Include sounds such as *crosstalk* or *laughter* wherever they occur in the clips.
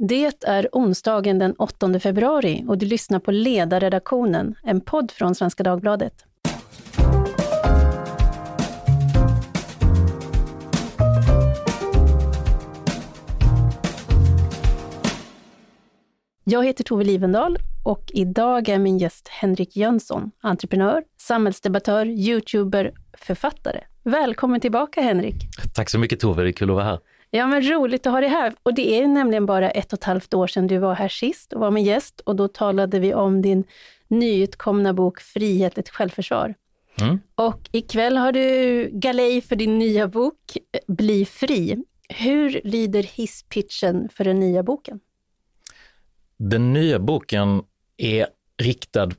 Det är onsdagen den 8 februari och du lyssnar på Ledarredaktionen, en podd från Svenska Dagbladet. Jag heter Tove Livendal och idag är min gäst Henrik Jönsson, entreprenör, samhällsdebattör, youtuber, författare. Välkommen tillbaka Henrik! Tack så mycket Tove, det är kul att vara här. Ja, men roligt att ha dig här. Och det är nämligen bara ett och ett halvt år sedan du var här sist och var min gäst och då talade vi om din nyutkomna bok Frihet, ett självförsvar. Mm. Och ikväll har du galej för din nya bok Bli fri. Hur lyder hisspitchen för den nya boken? Den nya boken är riktad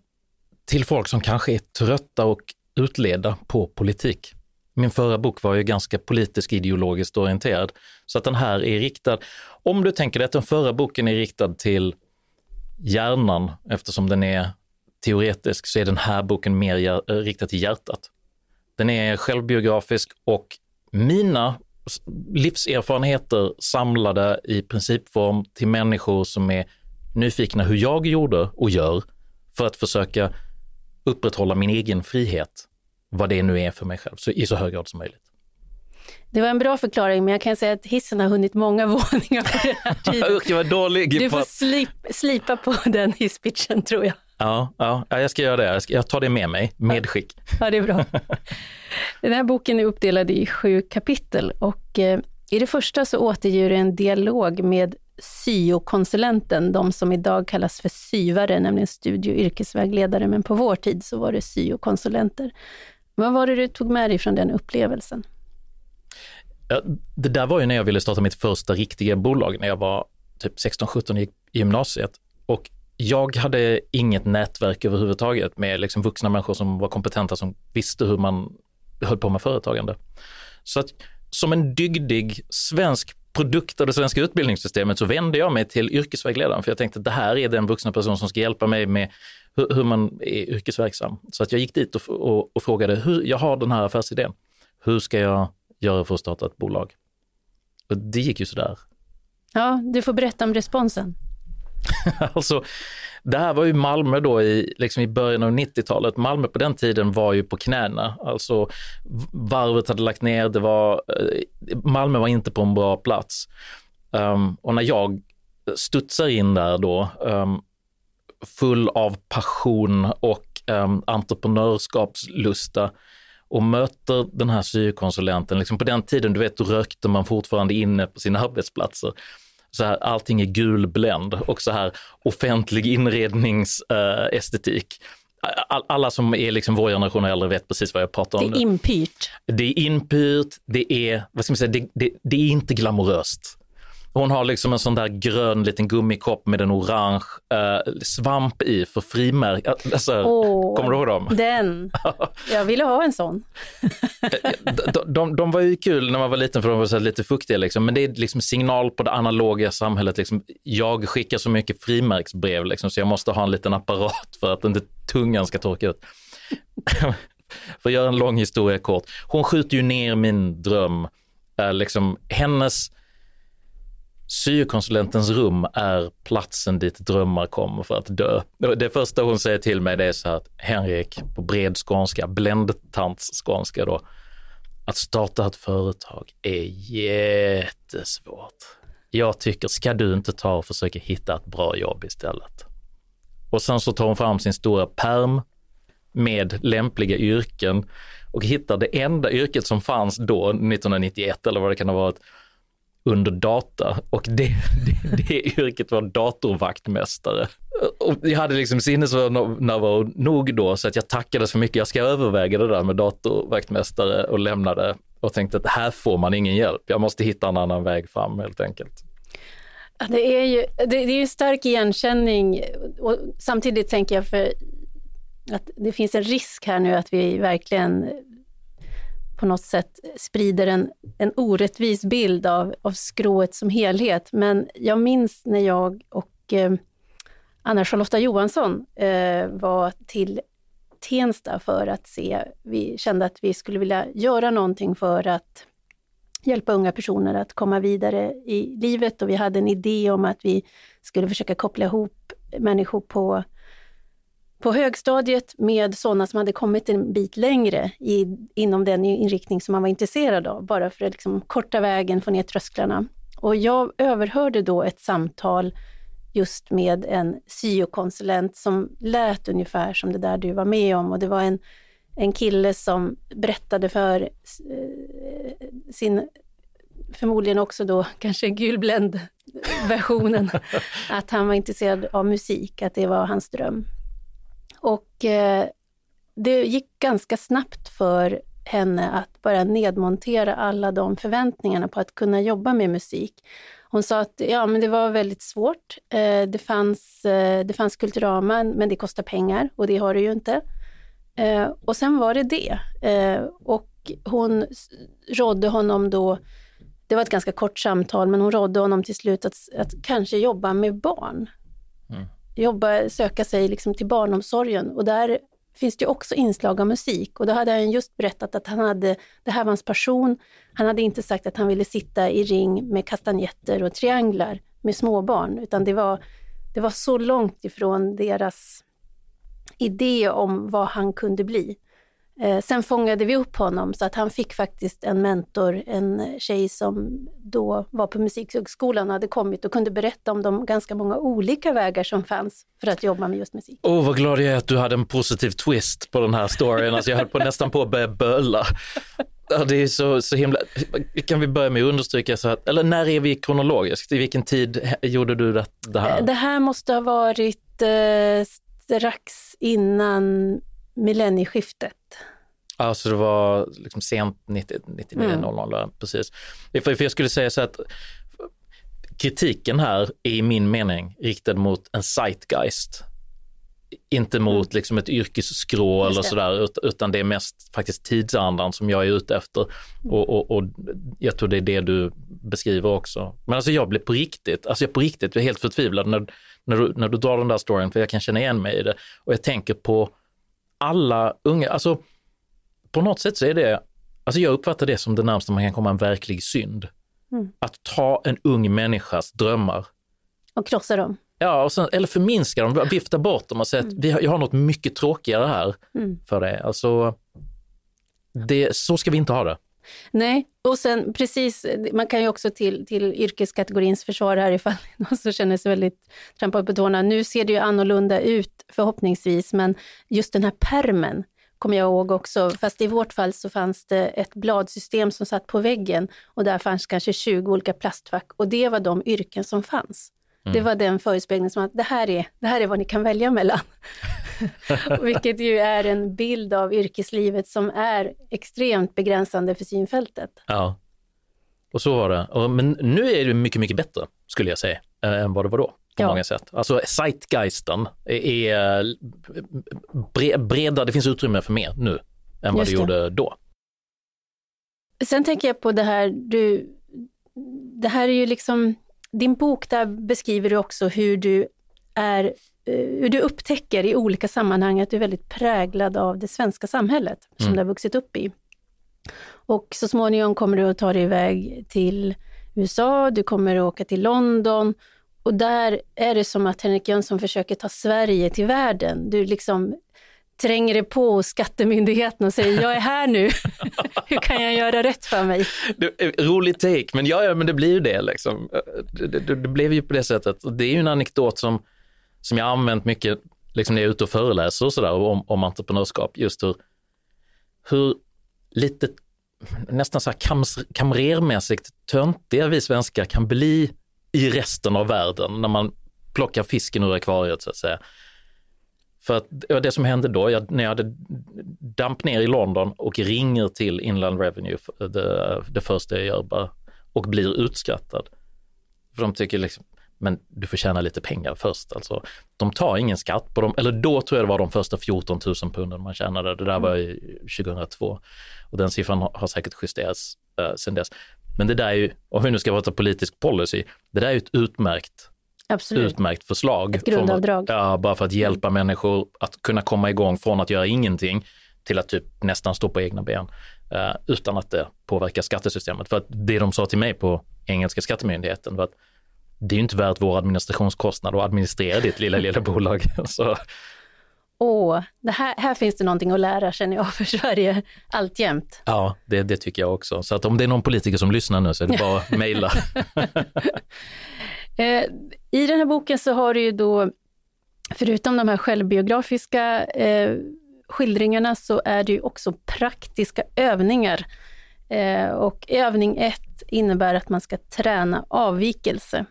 till folk som kanske är trötta och utledda på politik. Min förra bok var ju ganska politisk ideologiskt orienterad, så att den här är riktad, om du tänker dig att den förra boken är riktad till hjärnan, eftersom den är teoretisk, så är den här boken mer eh, riktad till hjärtat. Den är självbiografisk och mina livserfarenheter samlade i principform till människor som är nyfikna hur jag gjorde och gör för att försöka upprätthålla min egen frihet, vad det nu är för mig själv, så i så hög grad som möjligt. Det var en bra förklaring, men jag kan säga att hissen har hunnit många *laughs* våningar på den här tiden. *laughs* Jag var dålig du får slip, slipa på *laughs* den hisspitchen tror jag. Ja, ja, jag ska göra det. Jag, ska, jag tar det med mig, medskick. Ja, det är bra. Den här boken är uppdelad i sju kapitel och eh, i det första så återger du en dialog med syokonsulenten, de som idag kallas för syvare, nämligen studie och yrkesvägledare, men på vår tid så var det syokonsulenter. Vad var det du tog med dig från den upplevelsen? Det där var ju när jag ville starta mitt första riktiga bolag, när jag var typ 16-17 och gick i gymnasiet. Och jag hade inget nätverk överhuvudtaget med liksom vuxna människor som var kompetenta, som visste hur man höll på med företagande. Så att som en dygdig svensk produkt av det svenska utbildningssystemet så vände jag mig till yrkesvägledaren för jag tänkte att det här är den vuxna person som ska hjälpa mig med hur, hur man är yrkesverksam. Så att jag gick dit och, och, och frågade, hur, jag har den här affärsidén, hur ska jag göra för att starta ett bolag? Och det gick ju sådär. Ja, du får berätta om responsen. *laughs* alltså, det här var ju Malmö då i, liksom i början av 90-talet. Malmö på den tiden var ju på knäna. Alltså varvet hade lagt ner, det var, eh, Malmö var inte på en bra plats. Um, och när jag studsar in där då, um, full av passion och um, entreprenörskapslusta och möter den här syokonsulenten, liksom på den tiden, du vet, då rökte man fortfarande inne på sina arbetsplatser så här, allting är gulbländ och så här offentlig inredningsestetik. All, alla som är liksom vår generation och äldre vet precis vad jag pratar om. Det är inpyrt. Det är inpyrt, det är, vad ska man säga, det, det, det är inte glamoröst. Hon har liksom en sån där grön liten gummikopp med en orange eh, svamp i för frimärke. Alltså, oh, kommer du ihåg dem? Den! *laughs* Jag ville ha en sån. de, de, de, var ju kul när man var liten för de var så lite fuktiga, liksom. men det är liksom signal på det analoga samhället. Liksom. Jag skickar så mycket frimärksbrev liksom, så jag måste ha en liten apparat för att inte tungan ska torka ut. *laughs* för att göra en lång historia kort. Hon skjuter ju ner min dröm. Eh, liksom, hennes Syokonsulentens rum är platsen dit drömmar kommer för att dö. Det första hon säger till mig det är så här att Henrik, på bred skånska, bländtants skånska då, att starta ett företag är jättesvårt. Jag tycker, ska du inte ta och försöka hitta ett bra jobb istället? Och sen så tar hon fram sin stora perm med lämpliga yrken och hittar det enda yrket som fanns då, 1991 eller vad det kan ha varit, under data och det, det, det yrket var datorvaktmästare. Och jag hade liksom sinnesnärvaro nog då så att jag tackade så mycket. Jag ska överväga det där med datorvaktmästare och lämnade och tänkte att här får man ingen hjälp. Jag måste hitta en annan väg fram helt enkelt. Det är ju det, det är ju stark igenkänning och samtidigt tänker jag för att det finns en risk här nu att vi verkligen på något sätt sprider en, en orättvis bild av, av skrået som helhet. Men jag minns när jag och eh, Anna-Charlotta Johansson eh, var till Tensta för att se, vi kände att vi skulle vilja göra någonting för att hjälpa unga personer att komma vidare i livet och vi hade en idé om att vi skulle försöka koppla ihop människor på, på högstadiet med sådana som hade kommit en bit längre i, inom den inriktning som man var intresserad av, bara för att liksom korta vägen, få ner trösklarna. Och jag överhörde då ett samtal just med en syokonsulent som lät ungefär som det där du var med om och det var en en kille som berättade för eh, sin, förmodligen också då *laughs* kanske gulbländ-versionen, *laughs* att han var intresserad av musik, att det var hans dröm. Och eh, det gick ganska snabbt för henne att bara nedmontera alla de förväntningarna på att kunna jobba med musik. Hon sa att ja, men det var väldigt svårt. Eh, det, fanns, eh, det fanns Kulturama, men det kostar pengar och det har det ju inte. Eh, och sen var det det. Eh, och hon rådde honom då, det var ett ganska kort samtal, men hon rådde honom till slut att, att kanske jobba med barn. Jobba, söka sig liksom till barnomsorgen och där finns det också inslag av musik och då hade han just berättat att han hade, det här var hans passion. Han hade inte sagt att han ville sitta i ring med kastanjetter och trianglar med småbarn, utan det var, det var så långt ifrån deras idé om vad han kunde bli. Eh, sen fångade vi upp honom så att han fick faktiskt en mentor, en tjej som då var på Musikhögskolan och hade kommit och kunde berätta om de ganska många olika vägar som fanns för att jobba med just musik. Åh, oh, vad glad jag är att du hade en positiv twist på den här storyn. Alltså jag höll på nästan på att börja böla. Ja, det är så, så himla... Kan vi börja med att understryka, så att, eller när är vi kronologiskt? I vilken tid gjorde du det, det här? Det här måste ha varit eh, strax innan millennieskiftet. Alltså det var liksom sent 90, 99, mm. 00, precis. För, jag skulle säga så att kritiken här är i min mening riktad mot en zeitgeist. Inte mot mm. liksom ett yrkesskrå eller sådär, utan det är mest faktiskt tidsandan som jag är ute efter. Mm. Och, och, och, jag tror det är det du beskriver också. Men alltså jag blev på riktigt, alltså jag på riktigt, jag är helt förtvivlad när, när du, när du drar den där storyn, för jag kan känna igen mig i det. Och jag tänker på alla unga, alltså på något sätt så är det, alltså jag uppfattar det som det närmaste man kan komma en verklig synd. Mm. Att ta en ung människas drömmar. Och krossa dem. Ja, och sen, eller förminska dem, vifta bort dem och säga mm. att vi har, jag har något mycket tråkigare här mm. för det. Alltså, det, så ska vi inte ha det. Nej, och sen precis, man kan ju också till, till yrkeskategorins försvar här ifall *laughs* någon som känner sig väldigt trampad på tårna. Nu ser det ju annorlunda ut förhoppningsvis, men just den här permen kommer jag ihåg också, fast i vårt fall så fanns det ett bladsystem som satt på väggen och där fanns kanske 20 olika plastfack och det var de yrken som fanns. Mm. Det var den förespeglingen som att det här är, det här är vad ni kan välja mellan. *laughs* Vilket ju är en bild av yrkeslivet som är extremt begränsande för synfältet. Ja, och så var det. Men nu är det mycket, mycket bättre skulle jag säga än vad det var då på ja. många sätt. Alltså zeitgeisten är bredare, det finns utrymme för mer nu än vad det, det gjorde då. Sen tänker jag på det här, du, det här är ju liksom, din bok där beskriver du också hur du är eh, hur du upptäcker i olika sammanhang att du är väldigt präglad av det svenska samhället som mm. du har vuxit upp i. Och så småningom kommer du att ta dig iväg till USA, du kommer att åka till London och där är det som att Henrik Jönsson försöker ta Sverige till världen. Du liksom tränger dig på Skattemyndigheten och säger jag är här nu, *laughs* hur kan jag göra rätt för mig? rolig take, men ja, ja, men det blir ju det liksom. Det, det, det, blev ju på det sättet. Det är ju en anekdot som, som jag använt mycket liksom när jag är ute och föreläser och sådär om, om entreprenörskap, just hur, hur lite nästan så här kam, kamrermässigt töntiga vi svenskar kan bli i resten av världen när man plockar fisken ur akvariet så att säga. För att det som hände då, jag, när jag hade damp ner i London och ringer till Inland Revenue, det, det första jag gör bara, och blir utskrattad. För de tycker liksom, men du får tjäna lite pengar först. Alltså, de tar ingen skatt på dem, eller då tror jag det var de första 14 000 punden man tjänade. Det där var i 2002 och den siffran har, säkert justerats uh, sedan dess. Men det där är ju, om vi nu ska prata politisk policy, det där är ju ett utmärkt Absolut. utmärkt förslag. Ett grundavdrag. ja, bara för att hjälpa mm. människor att kunna komma igång från att göra ingenting till att typ nästan stå på egna ben. eh, utan att det påverkar skattesystemet. För att det de sa till mig på engelska skattemyndigheten var att det är ju inte värt vår administrationskostnad att administrera ditt lilla, lilla bolag. *laughs* Så. Åh, det här, här finns det någonting att lära känner jag *laughs* för Sverige alltjämt. Ja, det, det tycker jag också. Så att om det är någon politiker som lyssnar nu så är det bara att mejla. *laughs* *laughs* Eh, I den här boken så har du ju då, förutom de här självbiografiska eh, skildringarna, så är det ju också praktiska övningar. Eh, och övning ett innebär att man ska träna avvikelse.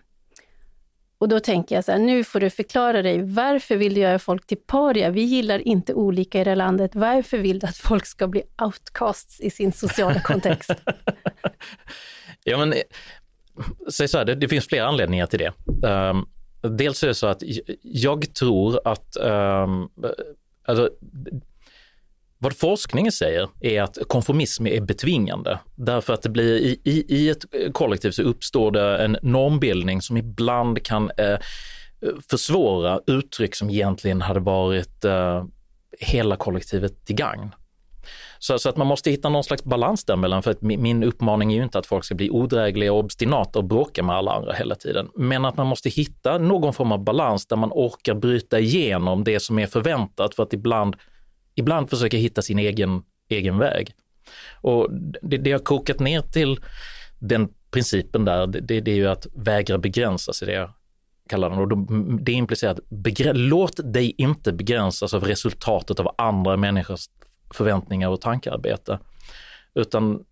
Och då tänker jag så här, nu får du förklara dig, varför vill du göra folk till paria? Vi gillar inte olika i det här landet. Varför vill du att folk ska bli outcasts i sin sociala kontext? *laughs* ja, men eh, säg så här, det, det, finns flera anledningar till det. Um, dels är det så att jag tror att um, alltså, vad forskningen säger är att konformism är betvingande därför att det blir i, i, i ett kollektiv så uppstår det en normbildning som ibland kan eh, försvåra uttryck som egentligen hade varit eh, hela kollektivet till gagn. Så, så, att man måste hitta någon slags balans däremellan för att min uppmaning är ju inte att folk ska bli odrägliga och obstinata och bråka med alla andra hela tiden. Men att man måste hitta någon form av balans där man orkar bryta igenom det som är förväntat för att ibland, ibland försöka hitta sin egen, egen väg. Och det, det har kokat ner till den principen där, det, det är ju att vägra begränsa sig, det jag kallar den. Och det implicerar att låt dig inte begränsas av resultatet av andra människors förväntningar och tankearbete. Utan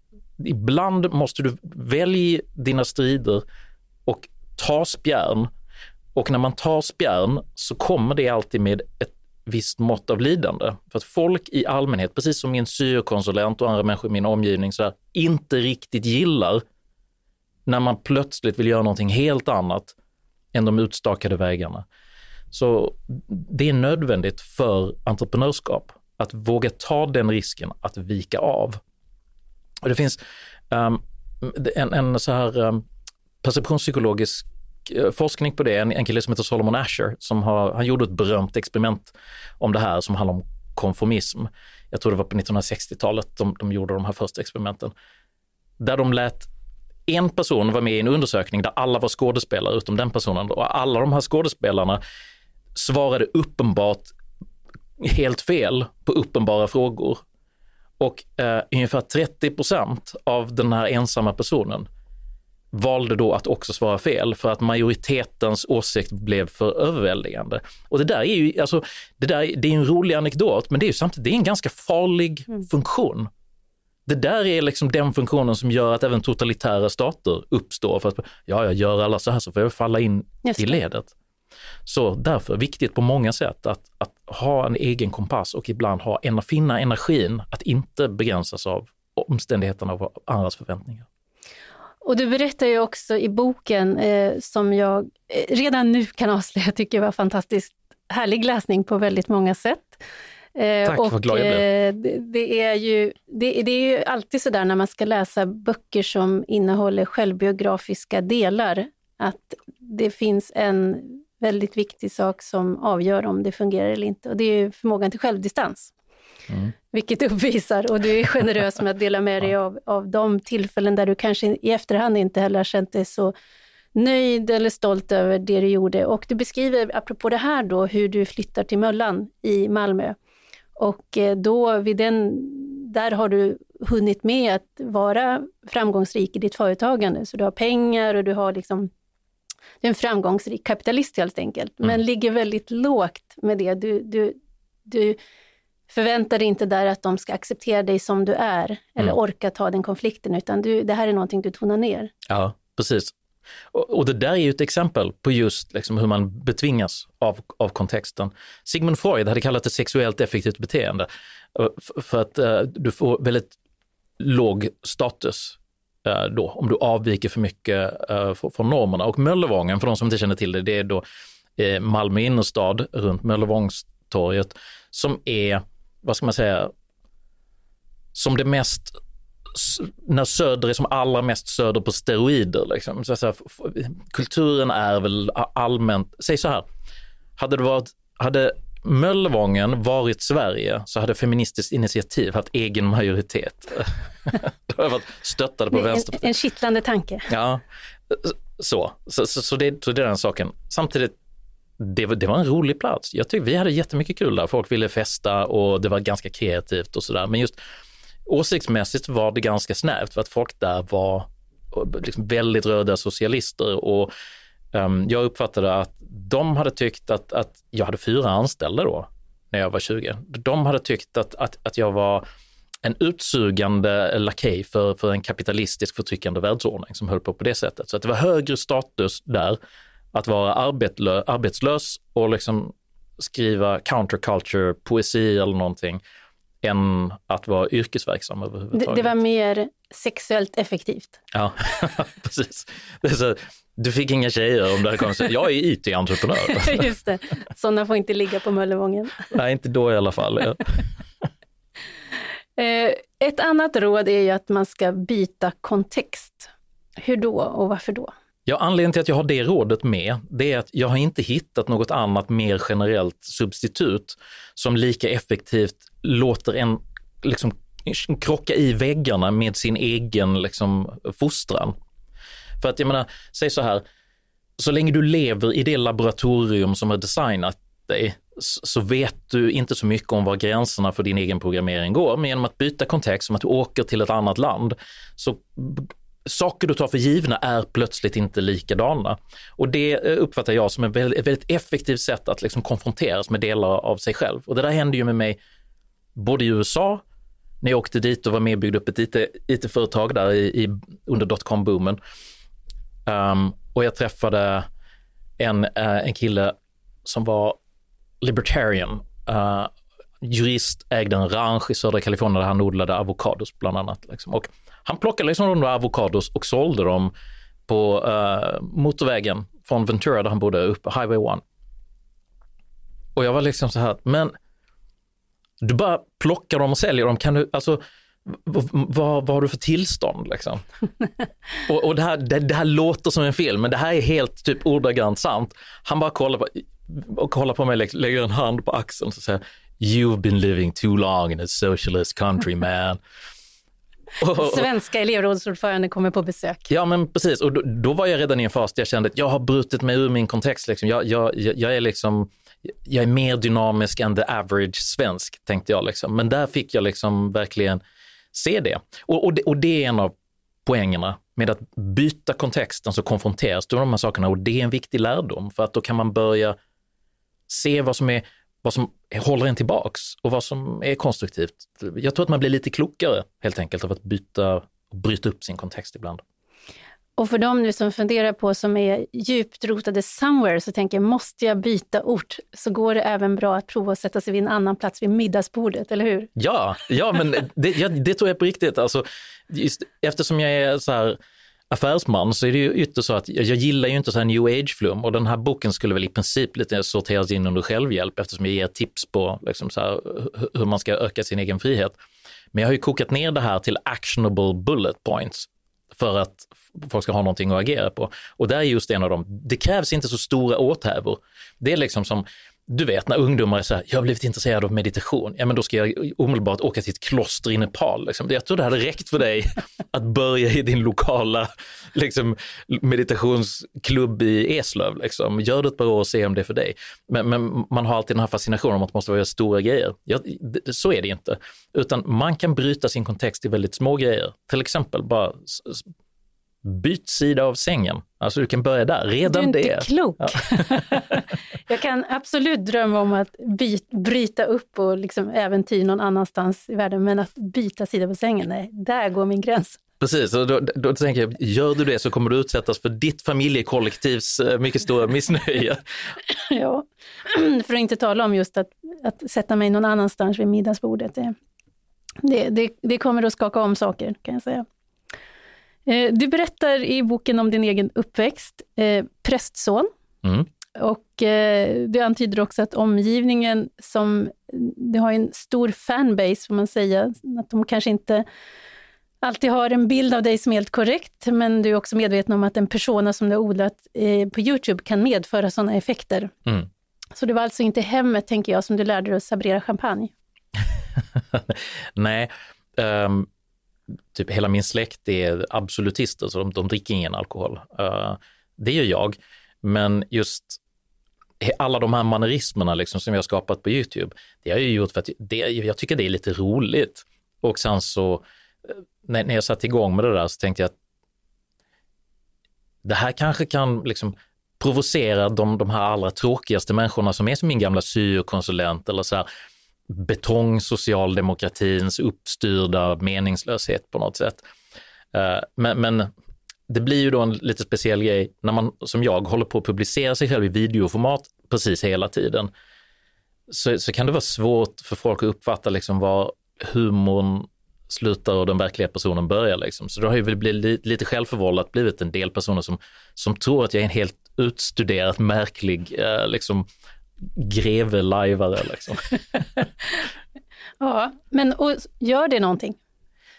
ibland måste du välja dina strider och ta spjärn. Och när man tar spjärn så kommer det alltid med ett visst mått av lidande. För att folk i allmänhet, precis som min syokonsulent och andra människor i min omgivning, så här, inte riktigt gillar när man plötsligt vill göra någonting helt annat än de utstakade vägarna. Så det är nödvändigt för entreprenörskap att våga ta den risken att vika av. Och det finns um, en, en, så här um, perceptionspsykologisk Eh, forskning på det, en, en kille som heter Solomon Asher, som har, han gjorde ett berömt experiment om det här som handlar om konformism. Jag tror det var på 1960-talet de, de gjorde de här första experimenten. Där de lät en person vara med i en undersökning där alla var skådespelare utom den personen och alla de här skådespelarna svarade uppenbart helt fel på uppenbara frågor. Och eh, ungefär 30 procent av den här ensamma personen valde då att också svara fel för att majoritetens åsikt blev för överväldigande. Och det där är ju, alltså, det där, det är en rolig anekdot, men det är ju samtidigt, det är en ganska farlig mm. funktion. Det där är liksom den funktionen som gör att även totalitära stater uppstår för att, ja, jag gör alla så här så får jag falla in i ledet. Så därför viktigt på många sätt att, att ha en egen kompass och ibland ha, finna energin att inte begränsas av omständigheterna och andras förväntningar. Och du berättar ju också i boken, eh, som jag eh, redan nu kan avslöja *laughs* tycker var fantastiskt härlig läsning på väldigt många sätt. Eh, Tack, och, vad glad jag blev. Eh, det, det, är ju, det, det, är ju alltid så där när man ska läsa böcker som innehåller självbiografiska delar, att det finns en väldigt viktig sak som avgör om det fungerar eller inte. Och det är förmågan till självdistans. Mm. Vilket uppvisar, och du är generös med att dela med dig av, av de tillfällen där du kanske i efterhand inte heller har känt dig så nöjd eller stolt över det du gjorde. Och du beskriver, apropå det här då, hur du flyttar till Möllan i Malmö. Och eh, då vid den, där har du hunnit med att vara framgångsrik i ditt företagande. Så du har pengar och du har liksom du är en framgångsrik kapitalist helt enkelt, mm. men ligger väldigt lågt med det. Du, du, du förväntar dig inte där att de ska acceptera dig som du är eller mm. orka ta den konflikten, utan du, det här är någonting du tonar ner. Ja, precis. Och, och det där är ju ett exempel på just liksom hur man betvingas av, av kontexten. Sigmund Freud hade kallat det sexuellt effektivt beteende för att uh, du får väldigt låg status Eh, då, om du avviker för mycket eh, från normerna. Och Möllevången, för de som inte känner till det, det är då eh, Malmö innerstad runt Möllevångstorget som är, vad ska man säga, som det mest när söder är som allra mest söder på steroider. Liksom. Så, så här, kulturen är väl allmänt, säg så här, hade det varit, hade Möllevången varit Sverige så hade Feministiskt initiativ haft egen majoritet. *laughs* Då jag varit stöttade på vänster. En, en kittlande tanke. Ja, så. Så, så, så, det, så det är den saken. Samtidigt, det, det var en rolig plats. Jag tyckte vi hade jättemycket kul där. Folk ville festa och det var ganska kreativt och sådär. Men just åsiktsmässigt var det ganska snävt för att folk där var liksom väldigt röda socialister och um, jag uppfattade att de hade tyckt att, att jag hade fyra anställda då när jag var 20. De hade tyckt att, att, att jag var en utsugande lakej för, för en kapitalistisk förtryckande världsordning som höll på på det sättet. Så att det var högre status där att vara arbetlö, arbetslös och liksom skriva counterculture, poesi eller någonting än att vara yrkesverksam överhuvudtaget. Det, det var mer sexuellt effektivt. Ja, *laughs* precis. Så, du fick inga tjejer om du hade kommit jag är IT-entreprenör. *laughs* Just det, sådana får inte ligga på Möllevången. Nej, inte då i alla fall. *laughs* Eh, ett annat råd är ju att man ska byta kontext. Hur då och varför då? Ja, anledningen till att jag har det rådet med, det är att jag har inte hittat något annat mer generellt substitut som lika effektivt låter en liksom krocka i väggarna med sin egen liksom, fostran. För att jag menar, säg så här, så länge du lever i det laboratorium som har designat dig så vet du inte så mycket om var gränserna för din egen programmering går. Men genom att byta kontext, som att du åker till ett annat land, så saker du tar för givna är plötsligt inte likadana. Och det eh, uppfattar jag som ett väldigt, effektivt sätt att liksom konfronteras med delar av sig själv. Och det där hände ju med mig både i USA, när jag åkte dit och var med och byggde upp ett IT-företag där i, i, under dotcom-boomen. Um, och jag träffade en, uh, en kille som var libertarian, uh, jurist, ägde en ranch i södra Kalifornien där han odlade avokados bland annat. Liksom. Och han plockade liksom de där avokados och sålde dem på uh, motorvägen från Ventura där han bodde, upp Highway 1. Och jag var liksom så här, men du bara plockar dem och säljer dem, kan du, alltså vad, vad, vad har du för tillstånd liksom? *laughs* och, och det, här, det, det, här låter som en film, men det här är helt typ ordagrant sant. Han bara kollar på, och kollar på mig, lägger en hand på axeln och säger You've been living too long in a socialist country man. Svenska elevrådsordförande kommer på besök. Ja, men precis. Och då, då, var jag redan i en fas där jag kände att jag har brutit mig ur min kontext. Liksom. Jag, jag, jag, är liksom, jag är mer dynamisk än the average svensk, tänkte jag. Liksom. Men där fick jag liksom verkligen se det. Och, och det. och det är en av poängerna med att byta kontexten så konfronteras du med de här sakerna och det är en viktig lärdom för att då kan man börja se vad som är vad som håller en tillbaks och vad som är konstruktivt. Jag tror att man blir lite klokare helt enkelt av att byta och bryta upp sin kontext ibland. Och för de nu som funderar på, som är djupt rotade somewhere, så tänker jag, måste jag byta ort, så går det även bra att prova att sätta sig vid en annan plats vid middagsbordet, eller hur? Ja, ja men det, ja, det tror jag på riktigt. Alltså, just eftersom jag är så här affärsman så är det ju ytterst så att jag, gillar ju inte så här new age-flum och den här boken skulle väl i princip lite sorteras in under självhjälp eftersom jag ger tips på liksom så här, hur man ska öka sin egen frihet. Men jag har ju kokat ner det här till actionable bullet points för att folk ska ha någonting att agera på. Och där är just en av dem. Det krävs inte så stora åthävor. Det är liksom som du vet när ungdomar är så här, jag har blivit intresserad av meditation, ja men då ska jag omedelbart åka till ett kloster i Nepal. Liksom. Jag tror det hade räckt för dig *laughs* att börja i din lokala liksom, meditationsklubb i Eslöv. Liksom. Gör det ett par år och se om det är för dig. Men, men man har alltid den här fascinationen om att man måste vara stora grejer. Ja, så är det inte. Utan man kan bryta sin kontext i väldigt små grejer. Till exempel bara byt sida av sängen. Alltså du kan börja där, redan det. Du är inte klok. Ja. *laughs* jag kan absolut drömma om att byt, bryta upp och liksom äventyr någon annanstans i världen, men att byta sida på sängen, nej, där går min gräns. Precis, och då, då tänker jag, gör du det så kommer du utsättas för ditt familjekollektivs eh, mycket stora *laughs* missnöje. ja, *clears throat* för att inte tala om just att, att sätta mig någon annanstans vid middagsbordet. Det, det, det, det kommer att skaka om saker, kan jag säga. Eh, du berättar i boken om din egen uppväxt, eh, prästson. Mm. Och eh, du antyder också att omgivningen som, du har en stor fanbase får man säga, att de kanske inte alltid har en bild av dig som är helt korrekt, men du är också medveten om att en persona som du har odlat eh, på Youtube kan medföra sådana effekter. Mm. Så det var alltså inte hemmet, tänker jag, som du lärde dig att sabrera champagne? *laughs* Nej, um, typ hela min släkt är absolutister, så alltså de, de dricker ingen alkohol. Uh, det gör jag, men just alla de här mannerismerna liksom som jag skapat på Youtube, det har jag gjort för att det, jag tycker det är lite roligt. Och sen så, eh, när, när jag satte igång med det där så tänkte jag att det här kanske kan liksom provocera de, de här allra tråkigaste människorna som är som min gamla syokonsulent eller så här betongsocialdemokratins uppstyrda meningslöshet på något sätt. Eh, men, men det blir ju då en lite speciell grej när man som jag håller på att publicera sig själv i videoformat precis hela tiden. Så, så kan det vara svårt för folk att uppfatta liksom var humorn slutar och den verkliga personen börjar. Liksom. Så det har ju blivit lite självförvållat blivit en del personer som, som tror att jag är en helt utstuderat märklig eh, liksom, greve-lajvare. Liksom. *laughs* ja, men och gör det någonting?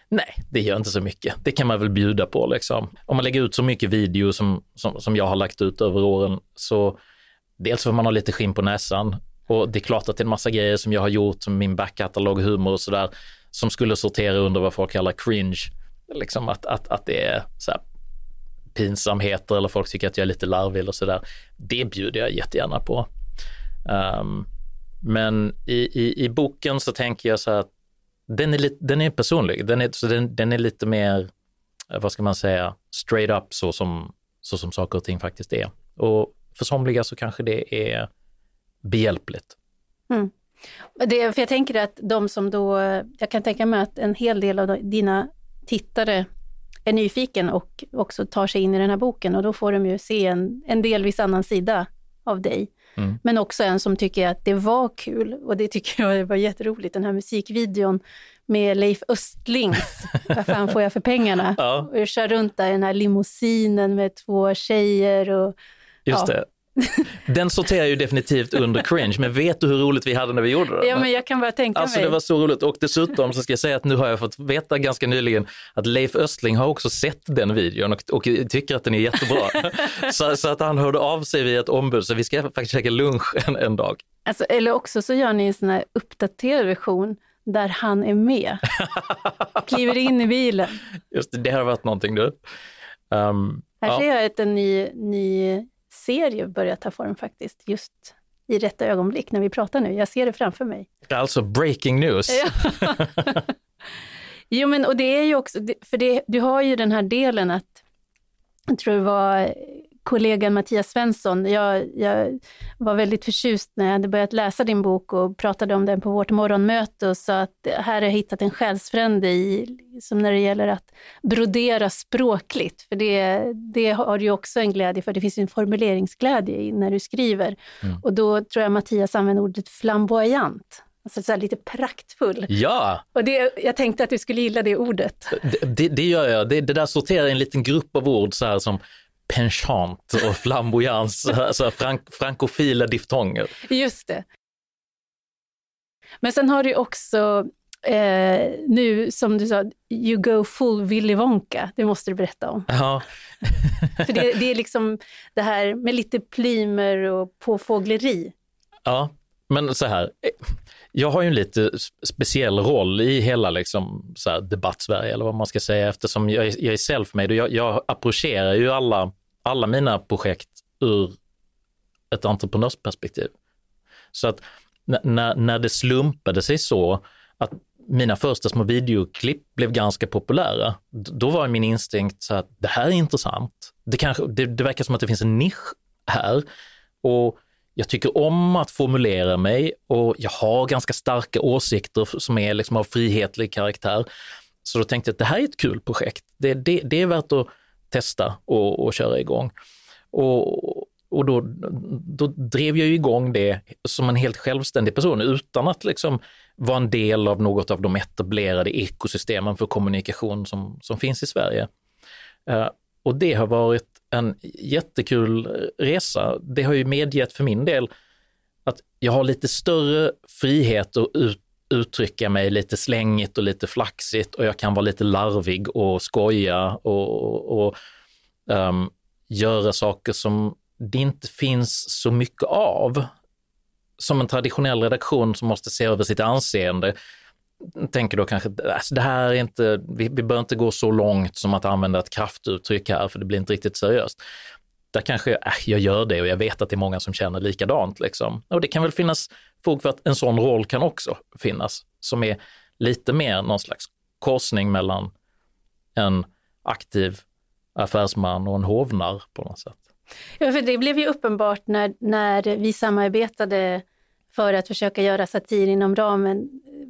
Nej, det gör inte så mycket. Det kan man väl bjuda på. Liksom. Om man lägger ut så mycket video som, som, som jag har lagt ut över åren så dels får man ha lite skinn på näsan och det är klart att det är en massa grejer som jag har gjort, som min backkatalog, humor och sådär, som skulle sortera under vad folk kallar cringe. Liksom att, att, att det är så här pinsamheter eller folk tycker att jag är lite larvig eller sådär. Det bjuder jag jättegärna på. Um, men i, i, i boken så tänker jag så här att den är, lite, den är personlig, den är, så den, den är lite mer, eh, vad ska man säga, straight up så som, så som saker och ting faktiskt är. Och för somliga så kanske det är behjälpligt. Mm. Det, för jag tänker att de som då, jag kan tänka mig att en hel del av dina tittare är nyfiken och också tar sig in i den här boken och då får de ju se en, en delvis annan sida av dig. Mm. Men också en som tycker att det var kul och det tycker jag var jätteroligt, den här musikvideon med Leif Östlings *laughs* Vad fan får jag för pengarna? Ja. Och kör runt där i den här limousinen med två tjejer och Just ja. *laughs* Den sorterar ju definitivt under cringe, men vet du hur roligt vi hade när vi gjorde det? Ja, men jag kan bara tänka alltså, mig. Det var så roligt och dessutom så ska jag säga att nu har jag fått veta ganska nyligen att Leif Östling har också sett den videon och, och tycker att den är jättebra. *laughs* så, så, att han hörde av sig via ett ombud, så vi ska faktiskt käka lunch en, en dag. Alltså, eller också så gör ni en sån här uppdaterad version där han är med. *laughs* Kliver in i bilen. Just det, det har varit någonting du. Um, här ja. ser jag att en ny, ny serie börjar ta form faktiskt, just i rätta ögonblick när vi pratar nu. Jag ser det framför mig. Alltså breaking news. jo, men och det är ju också, för det, du har ju den här delen att, jag tror det var kollegan Mattias Svensson. Jag, jag, var väldigt förtjust när jag hade börjat läsa din bok och pratade om den på vårt morgonmöte och sa att här har jag hittat en själsfrände i, som när det gäller att brodera språkligt. För det, det har du också en glädje för. Det finns en formuleringsglädje i när du skriver. Mm. Och då tror jag Mattias använder ordet flamboyant. Alltså så lite praktfull. Ja! Och det, jag tänkte att du skulle gilla det ordet. Det, det, det gör jag. Det, det där sorterar en liten grupp av ord så här som penchant och flamboyans, alltså frank frankofila diftonger. Just det. Men sen har du också eh, nu, som du sa, you go full Willy Wonka. Det måste du berätta om. Ja. *laughs* För det, det, är liksom det här med lite plymer och påfågleri. Ja, men så här, jag har ju en lite speciell roll i hela liksom, så här, debattsverige eller vad man ska säga eftersom jag jag är self-made och jag, jag approcherar ju alla, alla mina projekt ur ett entreprenörsperspektiv. Så att när, när det slumpade sig så att mina första små videoklipp blev ganska populära, då var min instinkt så att det här är intressant. Det, kanske, det, det verkar som att det finns en nisch här och jag tycker om att formulera mig och jag har ganska starka åsikter som är liksom av frihetlig karaktär. Så då tänkte jag att det här är ett kul projekt. Det, det, det är värt att testa och, och köra igång. Och, och då, då drev jag igång det som en helt självständig person utan att liksom vara en del av något av de etablerade ekosystemen för kommunikation som, som finns i Sverige. Uh, och det har varit en jättekul resa. Det har ju medgett för min del att jag har lite större frihet att ut, uttrycka mig lite slängigt och lite flaxigt och jag kan vara lite larvig och skoja och, och um, göra saker som det inte finns så mycket av. som en traditionell redaktion som måste se över sitt anseende tänker då kanske, alltså det här är inte, vi, vi bör inte gå så långt som att använda ett kraftuttryck här för det blir inte riktigt seriöst. Där kanske äh, jag gör det och jag vet att det är många som känner likadant. Liksom. Och det kan väl finnas fog för att en sån roll kan också finnas, som är lite mer någon slags korsning mellan en aktiv affärsman och en hovnar på något sätt. Ja, för det blev ju uppenbart när, när vi samarbetade för att försöka göra satir inom ramen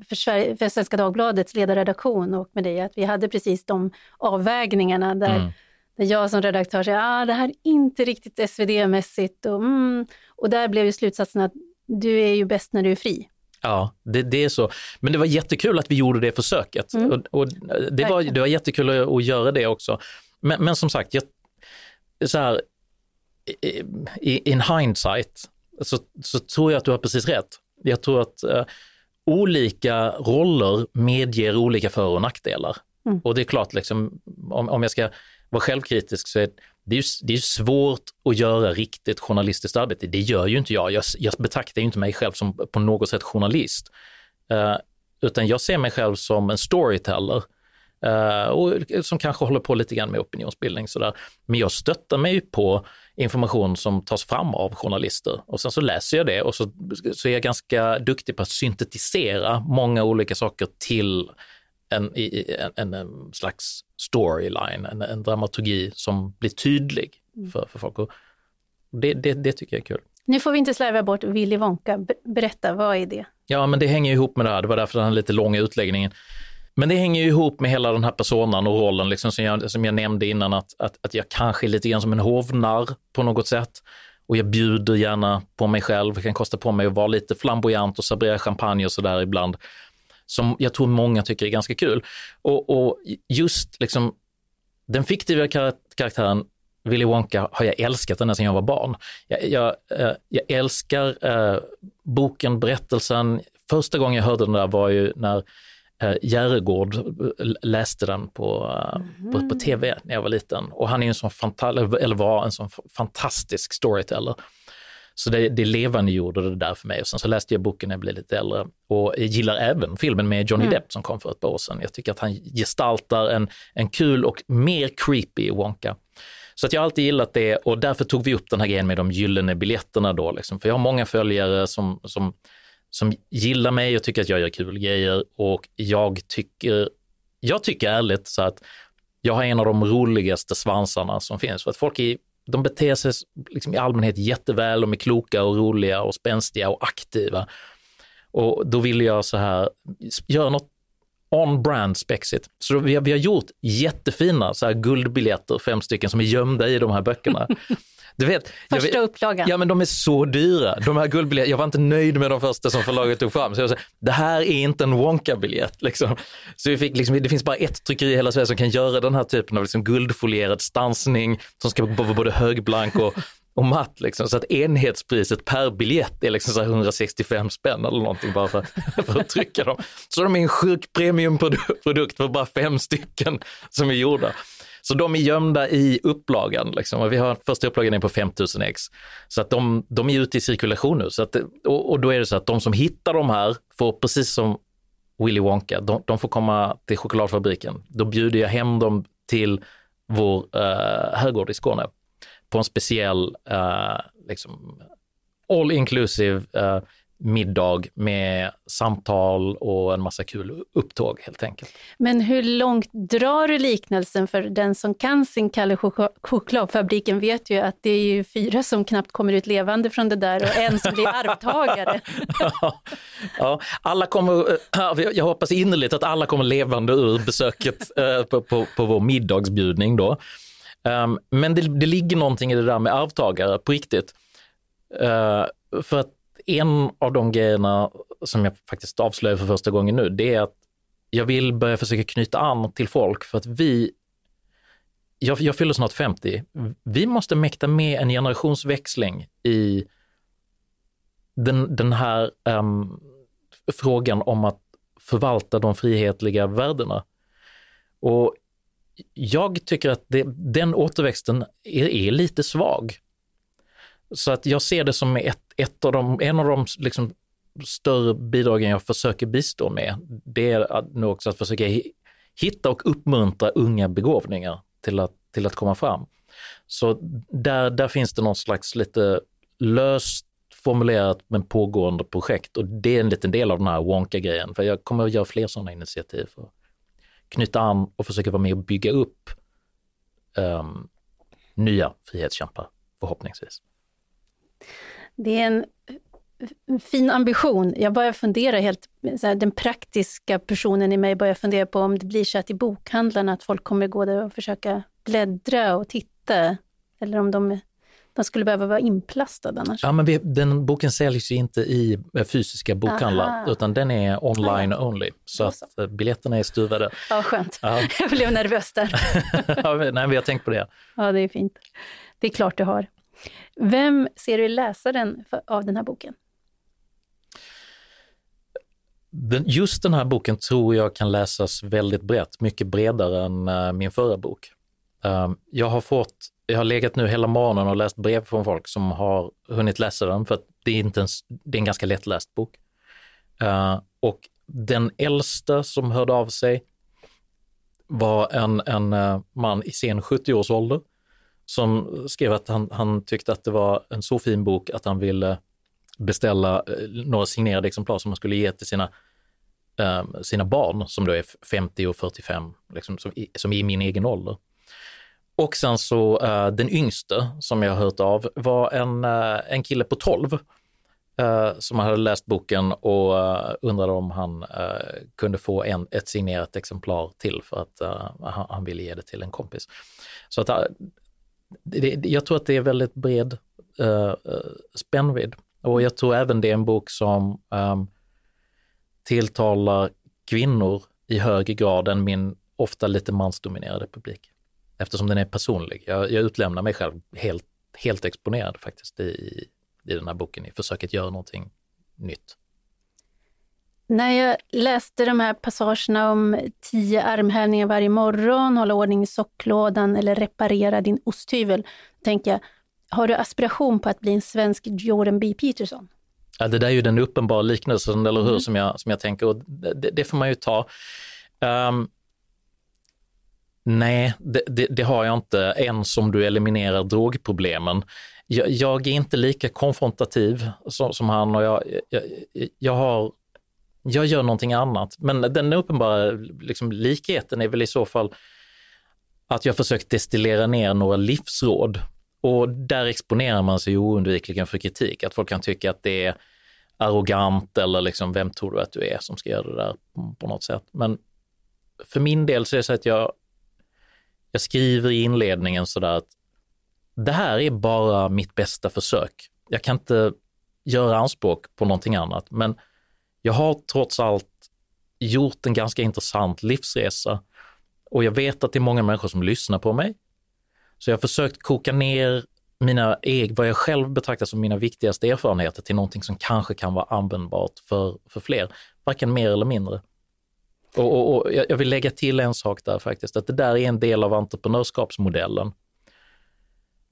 för, Sverige, för Svenska Dagbladets ledarredaktion och med dig, att vi hade precis de avvägningarna där, mm. Där jag som redaktör säger att ah, det här är inte riktigt SvD-mässigt och, mm, och där blev ju slutsatsen att du är ju bäst när du är fri. Ja, det, det, är så. Men det var jättekul att vi gjorde det försöket. Mm. Och, och det, var, det var jättekul att, göra det också. Men, men som sagt, jag, så här, in hindsight så, så tror jag att du har precis rätt. Jag tror att uh, olika roller medger olika för och nackdelar. Mm. Och det är klart, liksom, om, om jag ska vara självkritisk så är det, är, det är svårt att göra riktigt journalistiskt arbete. Det gör ju inte jag. Jag, jag betraktar ju inte mig själv som på något sätt journalist. Uh, utan jag ser mig själv som en storyteller Uh, och eh, som kanske håller på lite grann med opinionsbildning. Sådär. Men jag stöttar mig på information som tas fram av journalister och sen så läser jag det och så, så är jag ganska duktig på att syntetisera många olika saker till en, en, en, slags storyline, en, en, dramaturgi som blir tydlig mm. för, för folk. Och det, det, det tycker jag är kul. Nu får vi inte slarva bort Willy Wonka. Berätta, vad är det? Ja, men det hänger ihop med det här. Det var därför den här lite långa utläggningen. Men det hänger ju ihop med hela den här personan och rollen liksom som, jag, som jag nämnde innan, att, att, att jag kanske är lite grann som en hovnarr på något sätt. Och jag bjuder gärna på mig själv, jag kan kosta på mig att vara lite flamboyant och servera champagne och sådär ibland. Som jag tror många tycker är ganska kul. Och, och just liksom den fiktiva karaktären Willy Wonka har jag älskat ända sedan jag var barn. Jag, jag, eh, jag älskar eh, boken, berättelsen. Första gången jag hörde den där var ju när eh, Järegård läste den på, mm. på, på, mhm. tv när jag var liten och han är en sån eller var en sån fantastisk storyteller. Så det, det levandegjorde det där för mig och sen så läste jag boken när jag blev lite äldre och gillar även filmen med Johnny mm. Depp som kom för ett par år sedan. Jag tycker att han gestaltar en, en kul och mer creepy Wonka. Så att jag har alltid gillat det och därför tog vi upp den här grejen med de gyllene biljetterna då, liksom. för jag har många följare som, som som gillar mig och tycker att jag gör kul grejer och jag tycker, jag tycker ärligt så att jag har en av de roligaste svansarna som finns. För att folk är, de beter sig liksom i allmänhet jätteväl, de är kloka och roliga och spänstiga och aktiva. Och då ville jag så här, göra något on-brand spexigt. Så vi har, vi har gjort jättefina så här guldbiljetter, fem stycken som är gömda i de här böckerna. *laughs* Du vet, Första vet, upplagan. Ja, men de är så dyra. De här guldbiljetterna, jag var inte nöjd med de första som förlaget tog fram. Så jag sa, det här är inte en Wonka-biljett. Liksom. Så vi fick, liksom, det finns bara ett tryckeri i hela Sverige som kan göra den här typen av liksom, guldfolierad stansning som ska vara både högblank och, och matt. Liksom. Så att enhetspriset per biljett är liksom så 165 spänn eller någonting bara för, *laughs* för att trycka dem. Så de är en sjuk premiumprodukt för bara fem stycken som är gjorda. Så de är gömda i upplagan. Liksom. Och vi har första upplagan är på 5000 ex. Så att de, de är ute i cirkulation nu. Så att, och, och, då är det så att de som hittar de här får precis som Willy Wonka, de, de får komma till chokladfabriken. Då bjuder jag hem dem till vår uh, herrgård i Skåne på en speciell uh, liksom, all inclusive uh, middag med samtal och en massa kul upptåg helt enkelt. Men hur långt drar du liknelsen? För den som kan sin Kalle chokladfabriken vet ju att det är ju fyra som knappt kommer ut levande från det där och en som blir *laughs* arvtagare. ja, *laughs* ja, alla kommer, jag hoppas innerligt att alla kommer levande ur besöket eh, på, på, på vår middagsbjudning då. Um, men det, det ligger någonting i det där med arvtagare på riktigt. Uh, för att en av de grejerna som jag faktiskt avslöjar för första gången nu, det är att jag vill börja försöka knyta an till folk för att vi, jag, jag fyller snart 50, vi måste mäkta med en generationsväxling i den, den här um, frågan om att förvalta de frihetliga värdena. Och jag tycker att det, den återväxten är, är lite svag. Så att jag ser det som ett, ett av de, en av de liksom större bidragen jag försöker bistå med. Det är nog också att försöka hitta och uppmuntra unga begåvningar till att, till att komma fram. Så där, där finns det någon slags lite löst formulerat men pågående projekt och det är en liten del av den här Wonka-grejen. För jag kommer att göra fler sådana initiativ för att knyta an och försöka vara med och bygga upp um, nya frihetskämpar, förhoppningsvis. Det är en fin ambition. Jag börjar fundera helt, här, den praktiska personen i mig börjar fundera på om det blir så att i bokhandlarna att folk kommer gå där och försöka bläddra och titta. Eller om de, de skulle behöva vara inplastade annars. Ja, men vi, den boken säljs ju inte i eh, fysiska bokhandlar, Aha. utan den är online ah, only. Så att eh, biljetterna är stuvade. Ja, skönt. Ja. *laughs* Jag blev nervös där. *laughs* nej, vi har tänkt på det. Ja, det är fint. Det är klart du har. Vem ser du är läsaren av den här boken? Den, just den här boken tror jag kan läsas väldigt brett, mycket bredare än eh, min förra bok. Ehm, jag har fått, jag har legat nu hela morgonen och läst brev från folk som har hunnit läsa den, för att det är, inte en, det är en ganska lättläst bok. Uh, och den äldsta som hörde av sig var en, en eh, man i sen 70-årsålder som skrev att han, han tyckte att det var en så fin bok att han ville beställa eh, några signerade exemplar som man skulle ge till sina eh, sina barn som då är 50 och 45, liksom, som, som är i min egen ålder. Och sen så uh, den yngste som jag har hört av var en, uh, en kille på 12 uh, som hade läst boken och undrade om han kunde få en, ett signerat exemplar till för att han, han, ville ge det till en kompis. Så att, det, jag tror att det är väldigt bred eh, eh, spännvidd och jag tror även det är en bok som um, tilltalar kvinnor i högre grad än min ofta lite mansdominerade publik. Eftersom den är personlig. Jag, jag utlämnar mig själv helt, helt exponerad faktiskt i, i den här boken i försöket göra någonting nytt. När jag läste de här passagerna om tio armhävningar varje morgon, hålla ordning i socklådan eller reparera din osthyvel, tänker jag, har du aspiration på att bli en svensk Jordan B. Peterson? Ja, det där är ju den uppenbara liknelsen, eller hur, mm. som, jag, som jag tänker. Och det, det får man ju ta. Um, nej, det, det, det, har jag inte, ens om du eliminerar drogproblemen. Jag, jag är inte lika konfrontativ som, som han och jag, jag, jag, har, jag gör någonting annat. Men den uppenbara liksom, likheten är väl i så fall att jag försökt destillera ner några livsråd och där exponerar man sig oundvikligen för kritik, att folk kan tycka att det är arrogant eller liksom, vem tror du att du är som ska göra det där på något sätt. Men för min del så är det så att jag, jag skriver i inledningen sådär att det här är bara mitt bästa försök. Jag kan inte göra anspråk på någonting annat, men jag har trots allt gjort en ganska intressant livsresa och jag vet att det är många människor som lyssnar på mig. Så jag har försökt koka ner mina, vad jag själv betraktar som mina viktigaste erfarenheter till någonting som kanske kan vara användbart för, för fler, varken mer eller mindre. Och, och, och, jag vill lägga till en sak där faktiskt, att det där är en del av entreprenörskapsmodellen.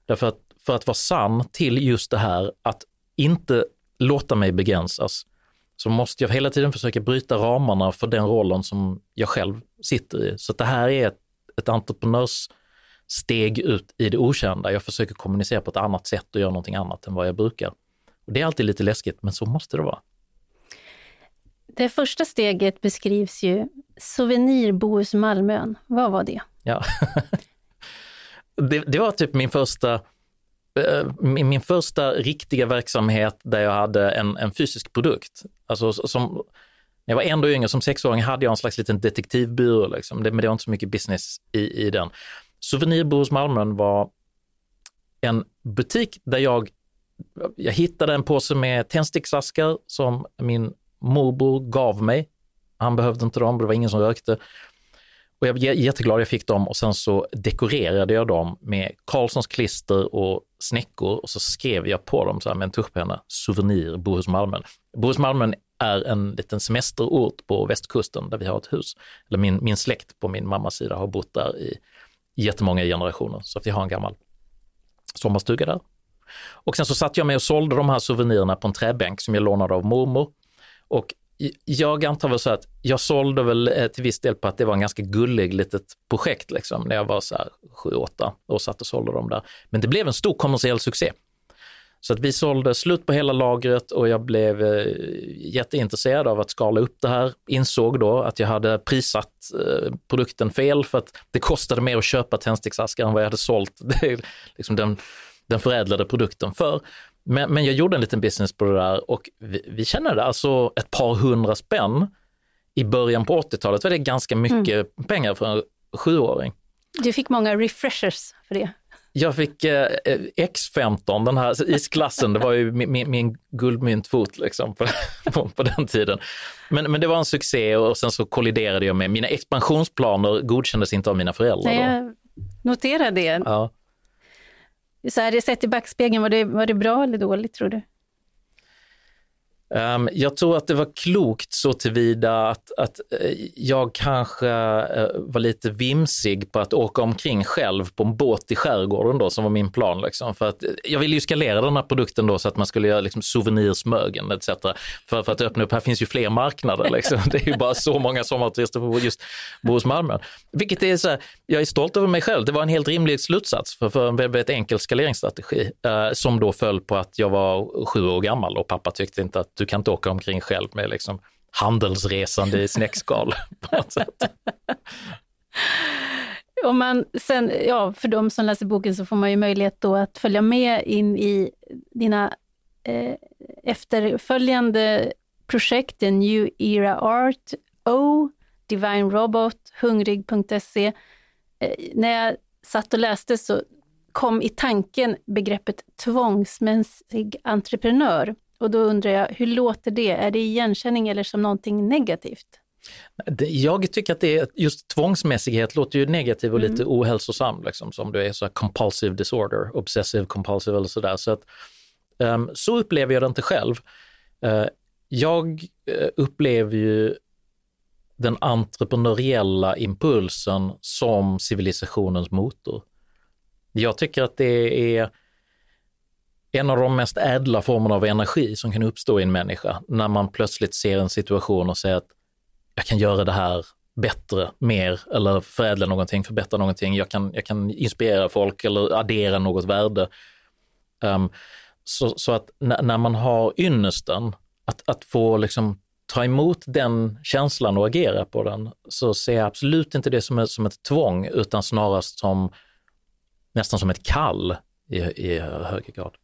Därför att för att vara sann till just det här, att inte låta mig begränsas, så måste jag hela tiden försöka bryta ramarna för den rollen som jag själv sitter i. Så det här är ett, ett entreprenörs steg ut i det okända. Jag försöker kommunicera på ett annat sätt och göra någonting annat än vad jag brukar. Och det är alltid lite läskigt, men så måste det vara. Det första steget beskrivs ju, Souvenir Bohus Malmön. Vad var det? Ja, *laughs* det, det, var typ min första, Eh, min, första riktiga verksamhet där jag hade en, en fysisk produkt. Alltså som, när jag var ändå yngre, som sexåring, hade jag en slags liten detektivbyrå, liksom. det, men det var inte så mycket business i, i den. Souvenirbo hos Malmön var en butik där jag, jag hittade en påse med tändsticksaskar som min morbror gav mig. Han behövde inte dem, det var ingen som rökte. Och jag var jätteglad jag fick dem och sen så dekorerade jag dem med Karlssons klister och snäckor och så skrev jag på dem så här med en tuschpenna, souvenir Bohus Malmen. Bohus Malmen är en liten semesterort på västkusten där vi har ett hus. Eller min, min släkt på min mammas sida har bott där i jättemånga generationer. Så att vi har en gammal sommarstuga där. Och sen så satt jag med och sålde de här souvenirerna på en träbänk som jag lånade av mormor. Och jag antar väl så att jag sålde väl eh, till viss del på att det var en ganska gullig litet projekt liksom, när jag var så här 7-8 och satt och sålde dem där. Men det blev en stor kommersiell succé. Så att vi sålde slut på hela lagret och jag blev eh, jätteintresserad av att skala upp det här. Insåg då att jag hade prissatt eh, produkten fel för att det kostade mer att köpa tändsticksaskar än vad jag hade sålt *laughs* liksom den, den förädlade produkten för. Men, men jag gjorde en liten business på det där och vi, vi tjänade alltså ett par hundra spänn i början på 80-talet. var det ganska mycket mm. pengar för en sjuåring. Du fick många refreshers för det. Jag fick eh, X15, den här isklassen, det var ju min, min, guldmyntfot liksom på, *laughs* på, på, den tiden. Men, men det var en succé och sen så kolliderade jag med, mina expansionsplaner godkändes inte av mina föräldrar. Nej, jag noterar det. Ja. Så här, sett i backspegeln, var det, var det bra eller dåligt tror du? Um, jag tror att det var klokt så tillvida att, att eh, jag kanske eh, var lite vimsig på att åka omkring själv på en båt i skärgården då, som var min plan. Liksom. För att, eh, jag ville ju skalera den här produkten då så att man skulle göra liksom, souvenirsmögen etc. För, för att öppna upp, här finns ju fler marknader. Liksom. *laughs* Det är ju bara så många sommarturister på just Bohus Malmö. Vilket är så här, jag är stolt över mig själv. Det var en helt rimlig slutsats för, för en väldigt enkel skaleringsstrategi som då föll på att jag var sju år gammal och pappa tyckte inte att du kan inte åka omkring själv med liksom handelsresande i snäckskal. *laughs* på något sätt. Om man sen, ja, för de som läser boken så får man ju möjlighet då att följa med in i dina eh, efterföljande projekt, The New Era Art, O, Divine Robot, Hungrig.se. Eh, när jag satt och läste så kom i tanken begreppet tvångsmässig entreprenör. Och då undrar jag, hur låter det? Är det igenkänning eller som någonting negativt? Jag tycker att det är, just tvångsmässighet låter ju negativ och mm. lite ohälsosam, liksom, som du är så compulsive disorder, obsessive compulsive eller sådär. Så, att, um, så upplever jag det inte själv. Uh, jag uh, upplever ju den entreprenöriella impulsen som civilisationens motor. Jag tycker att det är en av de mest ädla formerna av energi som kan uppstå i en människa när man plötsligt ser en situation och säger att jag kan göra det här bättre, mer eller förädla någonting, förbättra någonting. Jag kan, jag kan inspirera folk eller addera något värde. Um, så, så, att när man har ynnesten att, att få liksom ta emot den känslan och agera på den, så ser jag absolut inte det som, ett, som ett tvång, utan snarast som nästan som ett kall i, i högre grad.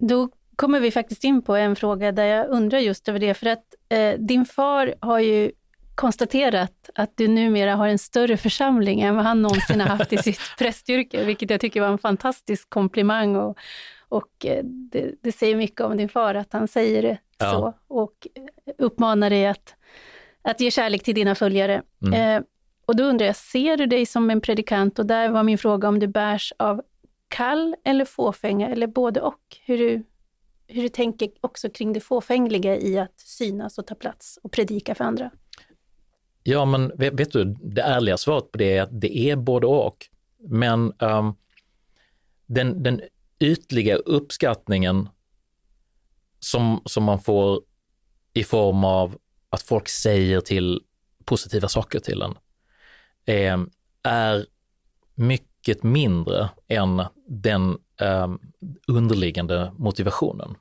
Då kommer vi faktiskt in på en fråga där jag undrar just över det, för att eh, din far har ju konstaterat att du numera har en större församling än vad han någonsin har haft i *laughs* sitt prästyrke, vilket jag tycker var en fantastisk komplimang och, och eh, det, det, säger mycket om din far att han säger det ja. så och uppmanar dig att, att ge kärlek till dina följare. Mm. Eh, och då undrar jag, ser du dig som en predikant? Och där var min fråga om du bärs av kall eller fåfänga eller både och? Hur du, hur du tänker också kring det fåfängliga i att synas och ta plats och predika för andra? Ja, men vet, vet du, det ärliga svaret på det är att det är både och. Men um, den, den ytliga uppskattningen som, som man får i form av att folk säger till positiva saker till en, är, är mycket mycket mindre än den eh, underliggande motivationen.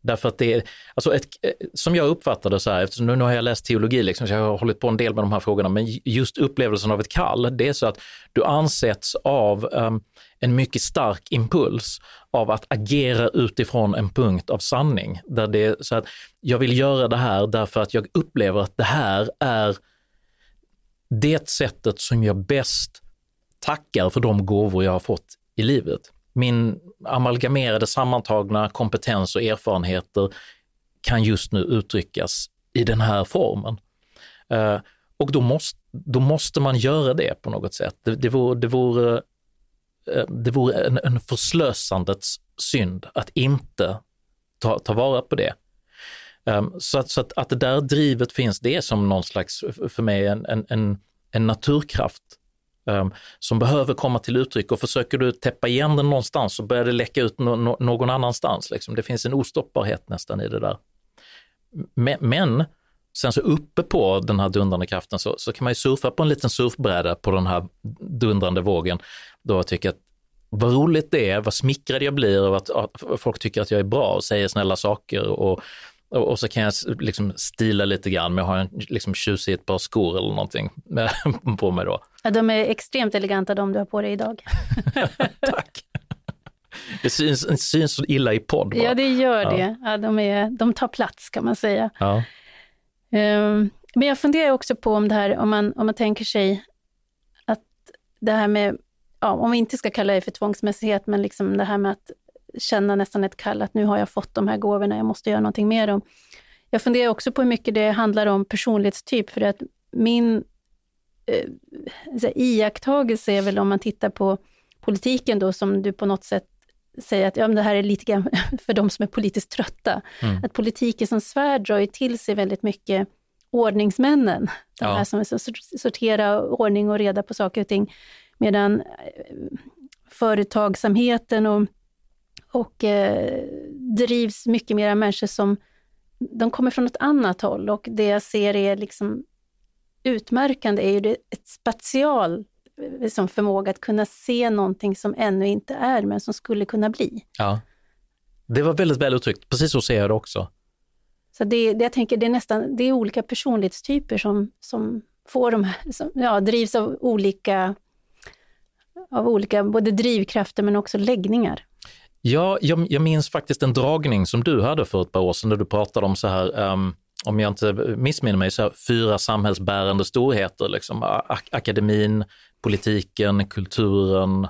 Därför att det är, alltså ett, eh, som jag uppfattar det så här, eftersom nu har jag läst teologi, liksom, så jag har hållit på en del med de här frågorna, men just upplevelsen av ett kall, det är så att du ansätts av um, en mycket stark impuls av att agera utifrån en punkt av sanning. Där det är så att jag vill göra det här därför att jag upplever att det här är det sättet som jag bäst tackar för de gåvor jag har fått i livet. Min amalgamerade sammantagna kompetens och erfarenheter kan just nu uttryckas i den här formen. Eh, och då måste, då måste man göra det på något sätt. Det, det vore, det vore, eh, det vore en, en förslösandets synd att inte ta, ta vara på det. Ehm, så att, så att, att det där drivet finns, det är som någon slags, för mig, en, en, en naturkraft Ehm, som behöver komma till uttryck och försöker du täppa igen den någonstans så börjar det läcka ut no någon annanstans. Liksom. Det finns en ostoppbarhet nästan i det där. Men, men sen så uppe på den här dundrande kraften så, så kan man ju surfa på en liten surfbräda på den här dundrande vågen. Då jag tycker att vad roligt det är, vad smickrad jag blir av att, att folk tycker att jag är bra och säger snälla saker och och, och, så kan jag liksom stila lite grann med att ha en liksom tjusigt par skor eller någonting *laughs* på mig då. Ja, de är extremt eleganta de du har på dig idag. *laughs* Tack! Det syns, syns så illa i podd. Bara. Ja, det gör ja. det. Ja, de, är, de tar plats kan man säga. Ja. Um, men jag funderar också på om det här, om man, om man tänker sig att det här med, ja, om vi inte ska kalla det för tvångsmässighet, men liksom det här med att känna nästan ett kall att nu har jag fått de här gåvorna, jag måste göra någonting med dem. Jag funderar också på hur mycket det handlar om personlighetstyp, för att min eh, iakttagelse är väl om man tittar på politiken då, som du på något sätt säger att ja, men det här är lite grann *laughs* för de som är politiskt trötta. Mm. Att politiken som svärd drar ju till sig väldigt mycket ordningsmännen, de ja. här som sorterar ordning och reda på saker och ting, medan eh, företagsamheten och och eh, drivs mycket mer av människor som de kommer från ett annat håll och det jag ser är liksom utmärkande är ju det, ett spatial liksom förmåga att kunna se någonting som ännu inte är, men som skulle kunna bli. Ja, det var väldigt väl uttryckt. Precis så ser jag det också. Så det, det jag tänker, det är nästan, det är olika personlighetstyper som, som får de här, som, ja, drivs av olika, av olika både drivkrafter men också läggningar. Ja, jag, jag minns faktiskt en dragning som du hade för ett par år sedan där du pratade om så här, um, om jag inte missminner mig, så här, fyra samhällsbärande storheter, liksom, ak akademin, politiken, kulturen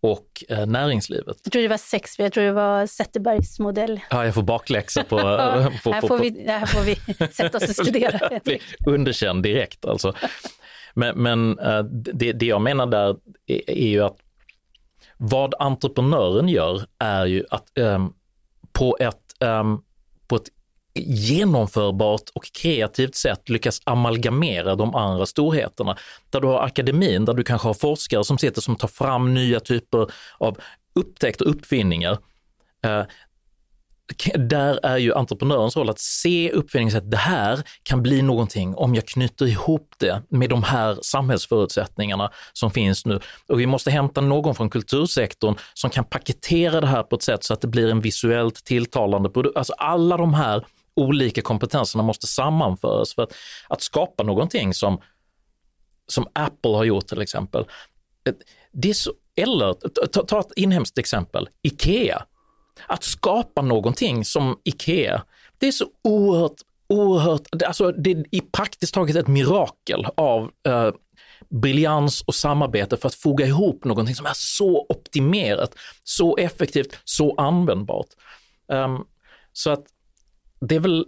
och eh, näringslivet. Jag tror det var sex, jag tror det var Zetterbergs modell. Ja, jag får bakläxa på... *laughs* på, här, får vi, här får vi sätta oss och studera. *laughs* Underkänd direkt alltså. Men, men uh, det, det jag menar där är, är ju att vad entreprenören gör är ju att um, på, ett, um, på ett genomförbart och kreativt sätt lyckas amalgamera de andra storheterna. Där du har akademin, där du kanske har forskare som sitter som tar fram nya typer av upptäckter, uppfinningar. Eh, där är ju entreprenörens roll att se uppfinningen att det här kan bli någonting om jag knyter ihop det med de här samhällsförutsättningarna som finns nu. Och vi måste hämta någon från kultursektorn som kan paketera det här på ett sätt så att det blir en visuellt tilltalande produkt. Alltså alla de här olika kompetenserna måste sammanföras för att, att skapa någonting som, som Apple har gjort till exempel. Det är så, eller ta, ta ett inhemskt exempel, Ikea att skapa någonting som IKEA, det är så oerhört, oerhört, alltså det är i praktiskt taget ett mirakel av eh, briljans och samarbete för att foga ihop någonting som är så optimerat, så effektivt, så användbart. Um, så att det är väl,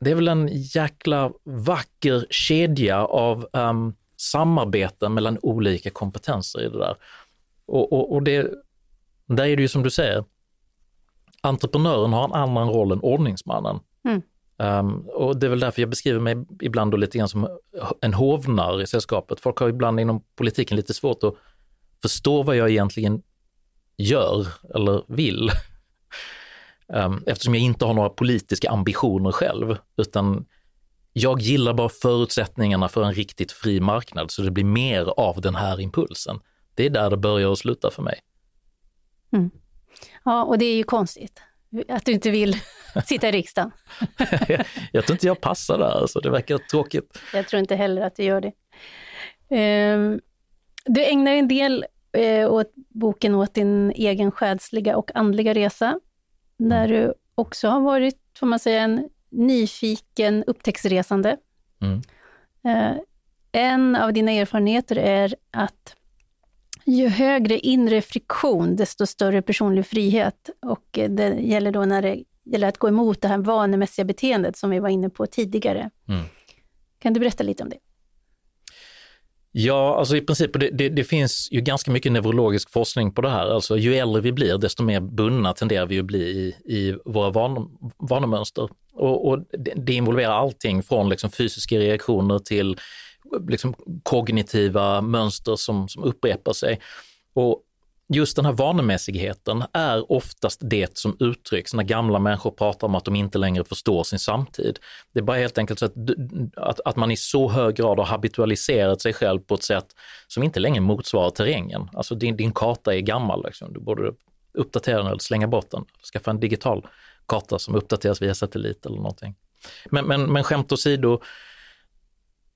det är väl en jäkla vacker kedja av um, samarbeten mellan olika kompetenser i det där. Och, och, och det, där är det ju som du säger, entreprenören har en annan roll än ordningsmannen. Mm. Um, och det är väl därför jag beskriver mig ibland då lite grann som en hovnarr i sällskapet. Folk har ibland inom politiken lite svårt att förstå vad jag egentligen gör eller vill. Um, *laughs* eftersom jag inte har några politiska ambitioner själv, utan jag gillar bara förutsättningarna för en riktigt fri marknad så det blir mer av den här impulsen. Det är där det börjar och slutar för mig. Mm. Ja, och det är ju konstigt att du inte vill *laughs* sitta i riksdagen. *laughs* jag tror inte jag passar där, alltså. det verkar tråkigt. Jag tror inte heller att du gör det. Ehm, du ägnar en del eh, åt boken åt din egen själsliga och andliga resa, där mm. du också har varit, får man säga, en nyfiken upptäcktsresande. Mm. Eh, en av dina erfarenheter är att ju högre inre friktion, desto större personlig frihet. Och eh, det gäller då när det gäller att gå emot det här vanemässiga beteendet som vi var inne på tidigare. Mm. Kan du berätta lite om det? Ja, alltså i princip, det, det, det, finns ju ganska mycket neurologisk forskning på det här. Alltså ju äldre vi blir, desto mer bundna tenderar vi att bli i, i våra van, vanemönster. Och, och det, det, involverar allting från liksom fysiska reaktioner till liksom kognitiva mönster som, som upprepar sig. Och just den här vanemässigheten är oftast det som uttrycks när gamla människor pratar om att de inte längre förstår sin samtid. Det är bara helt enkelt så att, att, att man i så hög grad har habitualiserat sig själv på ett sätt som inte längre motsvarar terrängen. Alltså din, din karta är gammal, liksom. du borde uppdatera den eller slänga bort den. Skaffa en digital karta som uppdateras via satellit eller någonting. Men, men, men skämt åsido,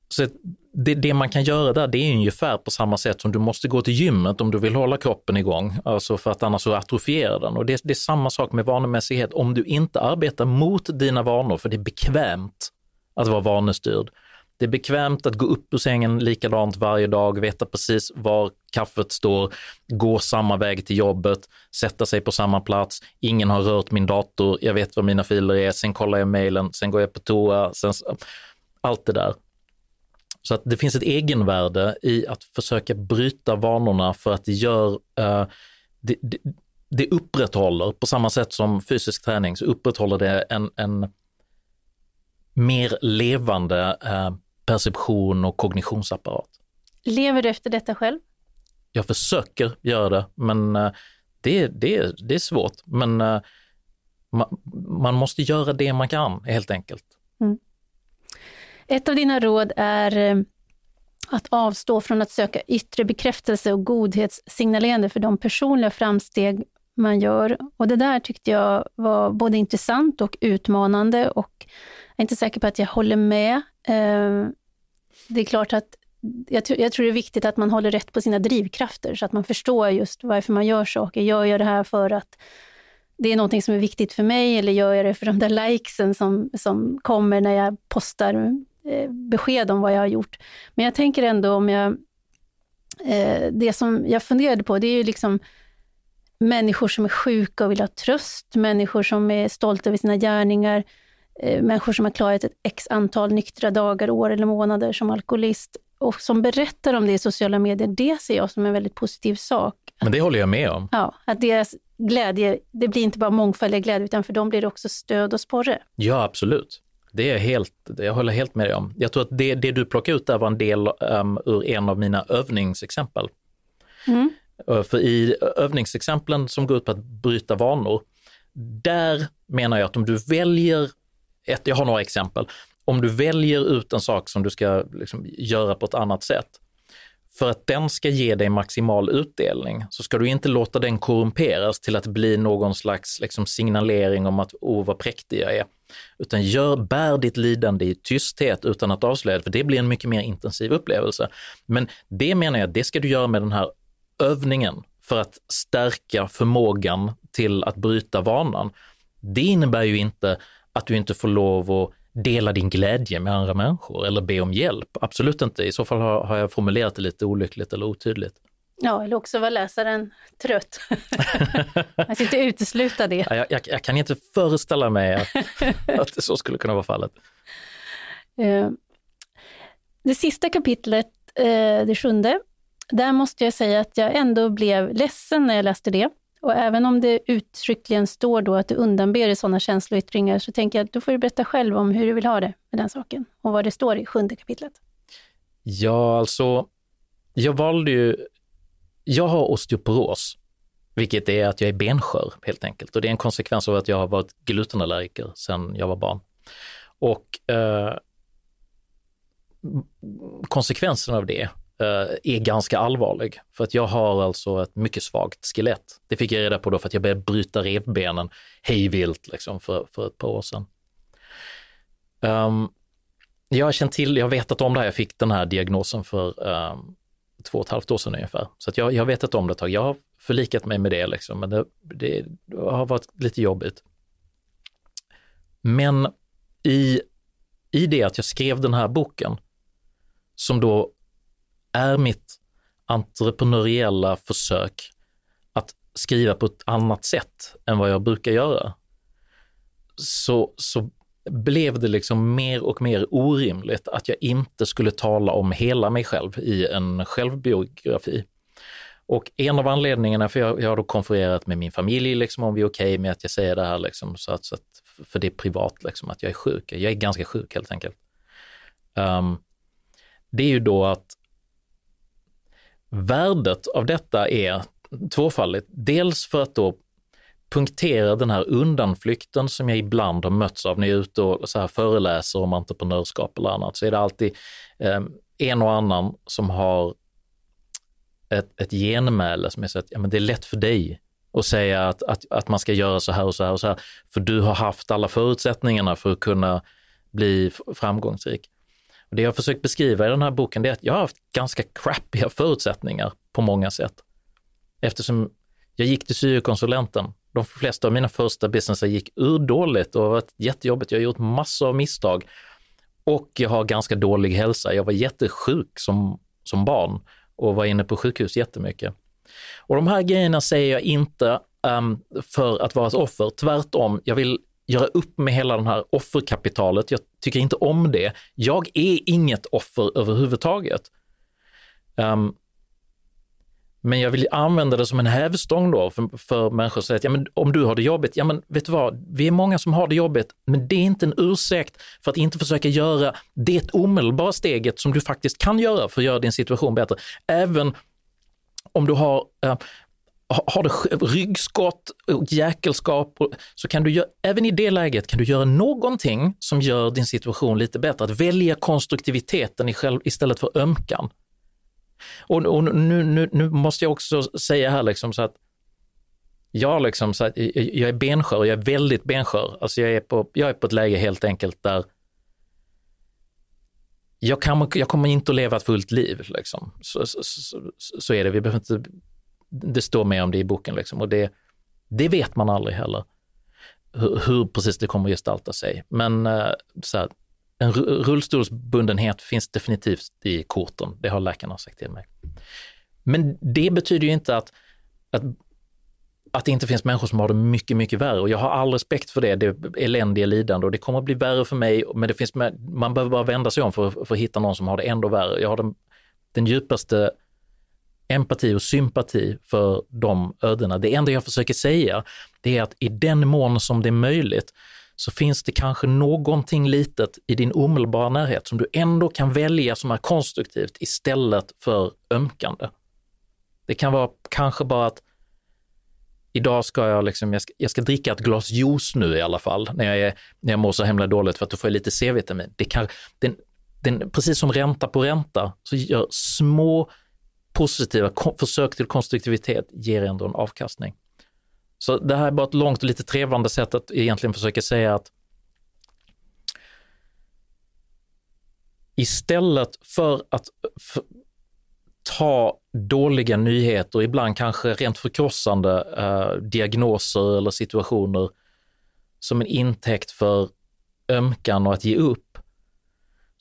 så det, det, man kan göra där, det är ungefär på samma sätt som du måste gå till gymmet om du vill hålla kroppen igång, alltså för att annars så atrofierar den. Och det, det är samma sak med vanemässighet. Om du inte arbetar mot dina vanor, för det är bekvämt att vara vanestyrd. Det är bekvämt att gå upp ur sängen likadant varje dag, veta precis var kaffet står, gå samma väg till jobbet, sätta sig på samma plats, ingen har rört min dator, jag vet var mina filer är, sen kollar jag mejlen, sen går jag på toa, sen, allt det där. Så att det finns ett egenvärde i att försöka bryta vanorna för att det gör, uh, det, det, det, upprätthåller, på samma sätt som fysisk träning, så upprätthåller det en, en mer levande uh, perception och kognitionsapparat. Lever du efter detta själv? Jag försöker göra det, men uh, det, det, det är svårt. Men man, man måste göra det man kan, helt enkelt. Mm. Ett av dina råd är eh, att avstå från att söka yttre bekräftelse och godhetssignalerande för de personliga framsteg man gör. Och det där tyckte jag var både intressant och utmanande och jag är inte säker på att jag håller med. Eh, det är klart att jag, jag tror det är viktigt att man håller rätt på sina drivkrafter så att man förstår just varför man gör saker. Gör jag det här för att det är någonting som är viktigt för mig eller gör jag det för de där likesen som, som kommer när jag postar besked om vad jag har gjort. Men jag tänker ändå om jag... Eh, det som jag funderade på, det är ju liksom människor som är sjuka och vill ha tröst, människor som är stolta över sina gärningar, eh, människor som har klarat ett x antal nyktra dagar, år eller månader som alkoholist och som berättar om det i sociala medier, det ser jag som en väldigt positiv sak. Men det håller jag med om. Ja, att deras glädje, det blir inte bara mångfaldig glädje, utan för dem blir det också stöd och sporre. Ja, absolut. Det är helt, jag håller helt med dig om. Jag tror att det, det du plockade ut där var en del um, ur en av mina övningsexempel. Mm. Uh, för i övningsexemplen som går ut på att bryta vanor, där menar jag att om du väljer, ett, jag har några exempel, om du väljer ut en sak som du ska liksom göra på ett annat sätt, för att den ska ge dig maximal utdelning så ska du inte låta den korrumperas till att bli någon slags liksom, signalering om att åh vad präktig jag är. Utan gör, bär ditt lidande i tysthet utan att avslöja det, för det blir en mycket mer intensiv upplevelse. Men det menar jag, det ska du göra med den här övningen för att stärka förmågan till att bryta vanan. Det innebär ju inte att du inte får lov att dela din glädje med andra människor eller be om hjälp. Absolut inte. I så fall har, har jag formulerat det lite olyckligt eller otydligt. Ja, eller också var läsaren trött. *laughs* jag ska inte utesluta det. Jag, jag, jag, kan inte föreställa mig att, *laughs* att så skulle kunna vara fallet. Eh, det sista kapitlet, eh, det sjunde, där måste jag säga att jag ändå blev ledsen när jag läste det. Och även om det uttryckligen står då att du undanber dig sådana känsloyttringar, så tänker jag att då får du berätta själv om hur du vill ha det med den saken och vad det står i sjunde kapitlet. Ja, alltså, jag valde ju, jag har osteoporos, vilket är att jag är benskör helt enkelt. Och det är en konsekvens av att jag har varit glutenallergiker sedan jag var barn. Och eh, konsekvensen av det eh, är ganska allvarlig. För att jag har alltså ett mycket svagt skelett. Det fick jag reda på då för att jag började bryta revbenen hejvilt liksom för, för ett par år sedan. Um, jag har känt till, jag har vetat om det här, jag fick den här diagnosen för um, två och ett halvt år sedan ungefär. Så att jag, jag har vetat om det ett tag. Jag har förlikat mig med det, liksom, men det, det, det har varit lite jobbigt. Men i, i det att jag skrev den här boken, som då är mitt entreprenöriella försök att skriva på ett annat sätt än vad jag brukar göra, så, så blev det liksom mer och mer orimligt att jag inte skulle tala om hela mig själv i en självbiografi. Och en av anledningarna, för jag, jag har då konfererat med min familj liksom, om vi är okej okay med att jag säger det här, liksom, så att, så att, för det är privat, liksom, att jag är sjuk. Jag är ganska sjuk helt enkelt. Um, det är ju då att värdet av detta är tvåfaldigt. Dels för att då punktera den här undanflykten som jag ibland har mötts av när jag är ute och så här föreläser om entreprenörskap eller annat, så är det alltid eh, en och annan som har ett, ett genmäle som är så att ja, men det är lätt för dig att säga att, att, att man ska göra så här och så här och så här, för du har haft alla förutsättningarna för att kunna bli framgångsrik. Och det jag har försökt beskriva i den här boken är att jag har haft ganska crappiga förutsättningar på många sätt. Eftersom jag gick till syokonsulenten. De flesta av mina första businessar gick urdåligt och har varit jättejobbigt. Jag har gjort massor av misstag och jag har ganska dålig hälsa. Jag var jättesjuk som, som barn och var inne på sjukhus jättemycket. Och de här grejerna säger jag inte um, för att vara ett offer. Tvärtom, jag vill göra upp med hela det här offerkapitalet. Jag tycker inte om det. Jag är inget offer överhuvudtaget. Um, men jag vill använda det som en hävstång då för, för människor att säga att ja, men om du har det jobbigt, ja men vet du vad, vi är många som har det jobbigt, men det är inte en ursäkt för att inte försöka göra det omedelbara steget som du faktiskt kan göra för att göra din situation bättre. Även om du har äh, har du ryggskott och jäkelskap så kan du, göra, även i det läget kan du göra någonting som gör din situation lite bättre. Att välja konstruktiviteten istället för ömkan. Och, och nu, nu, nu, måste jag också säga här liksom så att jag, liksom, så att jag är benskör jag är väldigt benskör. Alltså jag, är på, jag är på ett läge helt enkelt där jag, kan, jag kommer inte att leva ett fullt liv. Liksom. Så, så, så, så, är det. Vi behöver inte, det står mer om det i boken liksom. och det, det vet man aldrig heller. Hur, hur precis det kommer att gestalta sig. Men eh, så här, en rullstolsbundenhet finns definitivt i korten, det har läkarna sagt till mig. Men det betyder ju inte att, att, att det inte finns människor som har det mycket, mycket värre och jag har all respekt för det, det eländiga lidande och det kommer att bli värre för mig, men det finns, man behöver bara vända sig om för, för att hitta någon som har det ändå värre. Jag har den, den djupaste empati och sympati för de ödena. Det enda jag försöker säga, det är att i den mån som det är möjligt så finns det kanske någonting litet i din omedelbara närhet som du ändå kan välja som är konstruktivt istället för ömkande. Det kan vara kanske bara att idag ska jag, liksom, jag ska, jag ska dricka ett glas juice nu i alla fall, när jag, är, när jag mår så himla dåligt för att då får jag lite C-vitamin. Det kan, den, den, precis som ränta på ränta, så gör små positiva försök till konstruktivitet ger ändå en avkastning. Så det här är bara ett långt och lite trevande sätt att egentligen försöka säga att istället för att ta dåliga nyheter, ibland kanske rent förkrossande eh, diagnoser eller situationer som en intäkt för ömkan och att ge upp,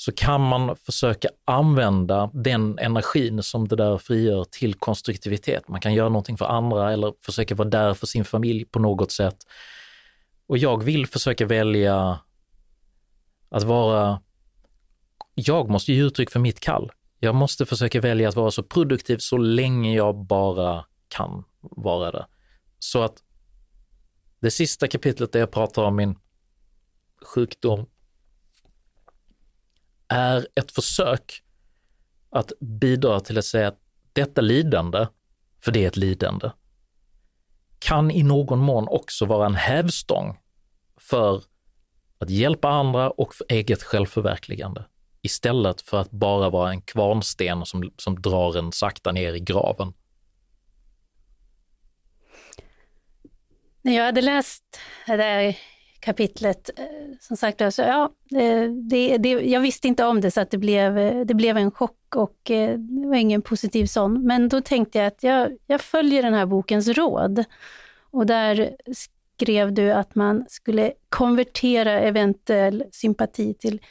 så kan man försöka använda den energin som det där frigör till konstruktivitet. Man kan göra någonting för andra eller försöka vara där för sin familj på något sätt. Och jag vill försöka välja att vara, jag måste ge uttryck för mitt kall. Jag måste försöka välja att vara så produktiv så länge jag bara kan vara det. Så att det sista kapitlet där jag pratar om min sjukdom är ett försök att bidra till att säga att detta lidande, för det är ett lidande, kan i någon mån också vara en hävstång för att hjälpa andra och för eget självförverkligande. Istället för att bara vara en kvarnsten som, som drar en sakta ner i graven. När jag hade läst det där kapitlet. Eh, som sagt, alltså, ja, det, det, jag visste inte om det så att det blev, det blev en chock och eh, det var ingen positiv sån. Men då tänkte jag att jag, jag följer den här bokens råd. Och där skrev du att man skulle konvertera eventuell sympati till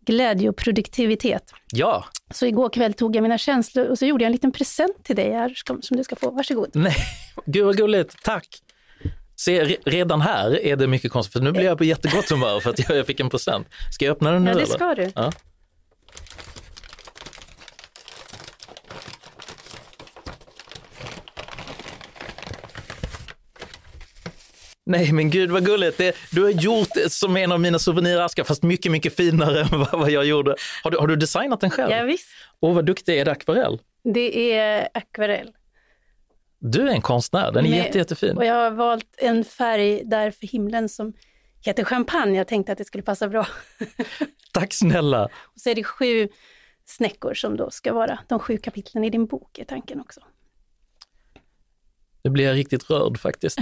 glädje och produktivitet. Ja. Så igår kväll tog jag mina känslor och så gjorde jag en liten present till dig här som du ska få. Varsågod. Nej, *laughs* gud vad gulligt, tack! Se, redan här är det mycket konstigt, för nu blir jag på jättegott humör för att jag fick en present. Ska jag öppna den nu? Ja, det ska eller? du. Ja. Nej men gud vad gulligt. Det, du har gjort som en av mina souveniraskar fast mycket, mycket finare än vad, vad jag gjorde. Har du, har du designat den själv? Ja, visst. Åh vad duktig, är det akvarell? Det är akvarell. Du är en konstnär, den är Med- jätte, jättefin. Och jag har valt en färg där för himlen som heter champagne. Jag tänkte att det skulle passa bra. *laughs* Tack snälla. Och så är det sju snäckor som då ska vara de sju kapitlen i din bok, är tanken också. Nu blir jag riktigt rörd faktiskt.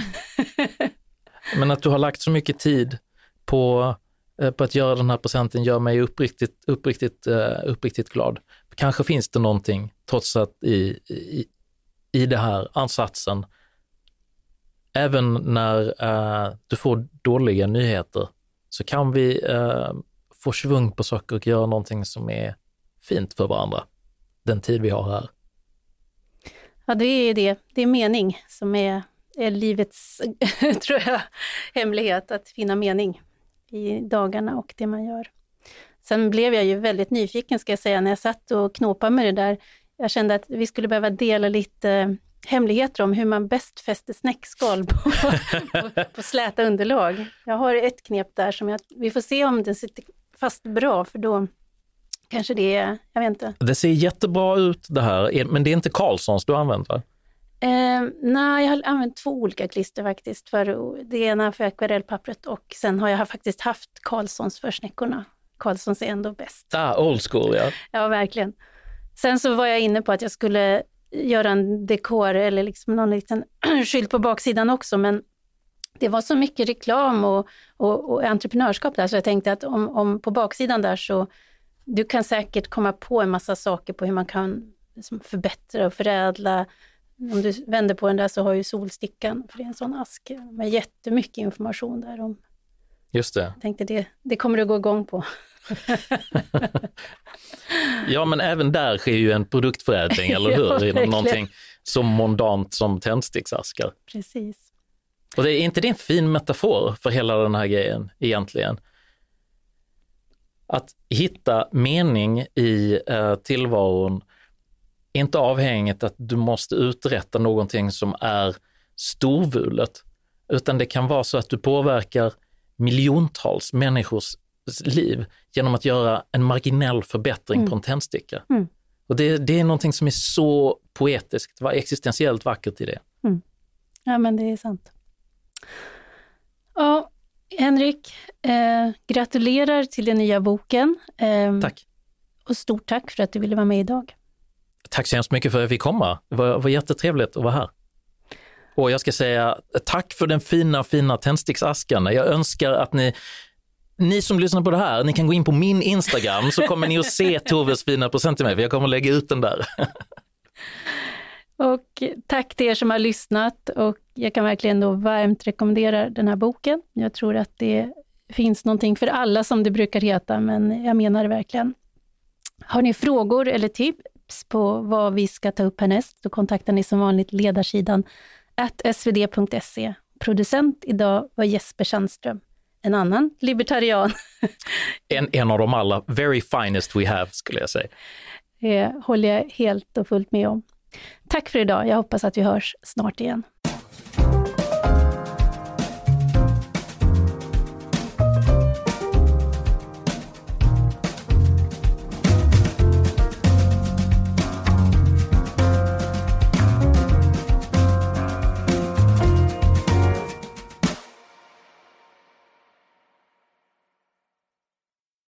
*laughs* Men att du har lagt så mycket tid på, eh, på att göra den här presenten gör mig uppriktigt, uppriktigt, eh, uppriktigt glad. Kanske finns det någonting, trots att i, i, i det här ansatsen, även när eh, du får dåliga nyheter, så kan vi eh, få svung på saker och göra någonting som är fint för varandra, den tid vi har här. Ja, det är det. Det är mening som är, är livets, *laughs* tror jag, hemlighet, att finna mening i dagarna och det man gör. Sen blev jag ju väldigt nyfiken, ska jag säga, när jag satt och knåpade med det där. Jag kände att vi skulle behöva dela lite hemligheter om hur man bäst fäster snäckskal på, *laughs* på, på släta underlag. Jag har ett knep där som jag, vi får se om den sitter fast bra, för då kanske det är, jag vet inte, Det ser jättebra ut det här, men det är inte Carlssons du använder? Eh, nej, jag har använt två olika klister faktiskt. För det ena för akvarellpappret och sen har jag faktiskt haft Carlssons för snäckorna. Carlssons är ändå bäst. Ah, old school ja. Ja, verkligen. Sen så var jag inne på att jag skulle göra en dekor eller liksom någon liten *clears throat* skylt på baksidan också, men det var så mycket reklam och, och, och entreprenörskap där, så jag tänkte att om, om på baksidan där så, du kan säkert komma på en massa saker på hur man kan liksom förbättra och förädla. Om du vänder på den där så har ju solstickan, för det är en sån ask med jättemycket information där om. Just det. Jag tänkte det, det kommer du gå igång på. *laughs* Ja, men även där sker ju en produktförädling, *laughs* eller Ja, hur? verkligen. Inom någonting så mondant som tändsticksaskar. Precis. Och det är inte det en fin metafor för hela den här grejen egentligen? Att hitta mening i eh, tillvaron inte avhängigt att du måste uträtta någonting som är storvulet, utan det kan vara så att du påverkar miljontals människors liv genom att göra en marginell förbättring Mm. på en tändsticka. Mm. Och det, det är någonting som är så poetiskt, existentiellt vackert i det. Ja, men det är sant. Ja, Henrik, eh, gratulerar till den nya boken. Eh, Tack. Och stort tack för att du ville vara med idag. Tack så hemskt mycket för att jag fick komma. Det var, var jättetrevligt att vara här. Och jag ska säga tack för den fina, fina tändsticksasken. Jag önskar att ni, ni som lyssnar på det här, ni kan gå in på min Instagram så kommer ni att se *laughs* Toves fina present till mig, för jag kommer att lägga ut den där. Och tack till er som har lyssnat och jag kan verkligen då varmt rekommendera den här boken. Jag tror att det finns någonting för alla som det brukar heta, men jag menar det verkligen. Har ni frågor eller tips på vad vi ska ta upp härnäst, så kontaktar ni som vanligt ledarsidan svd.se. Producent idag var Jesper Sandström, en annan libertarian. *laughs* En, en av de alla very finest we have, skulle jag säga. Det håller jag helt och fullt med om. Tack för idag. Jag hoppas att vi hörs snart igen.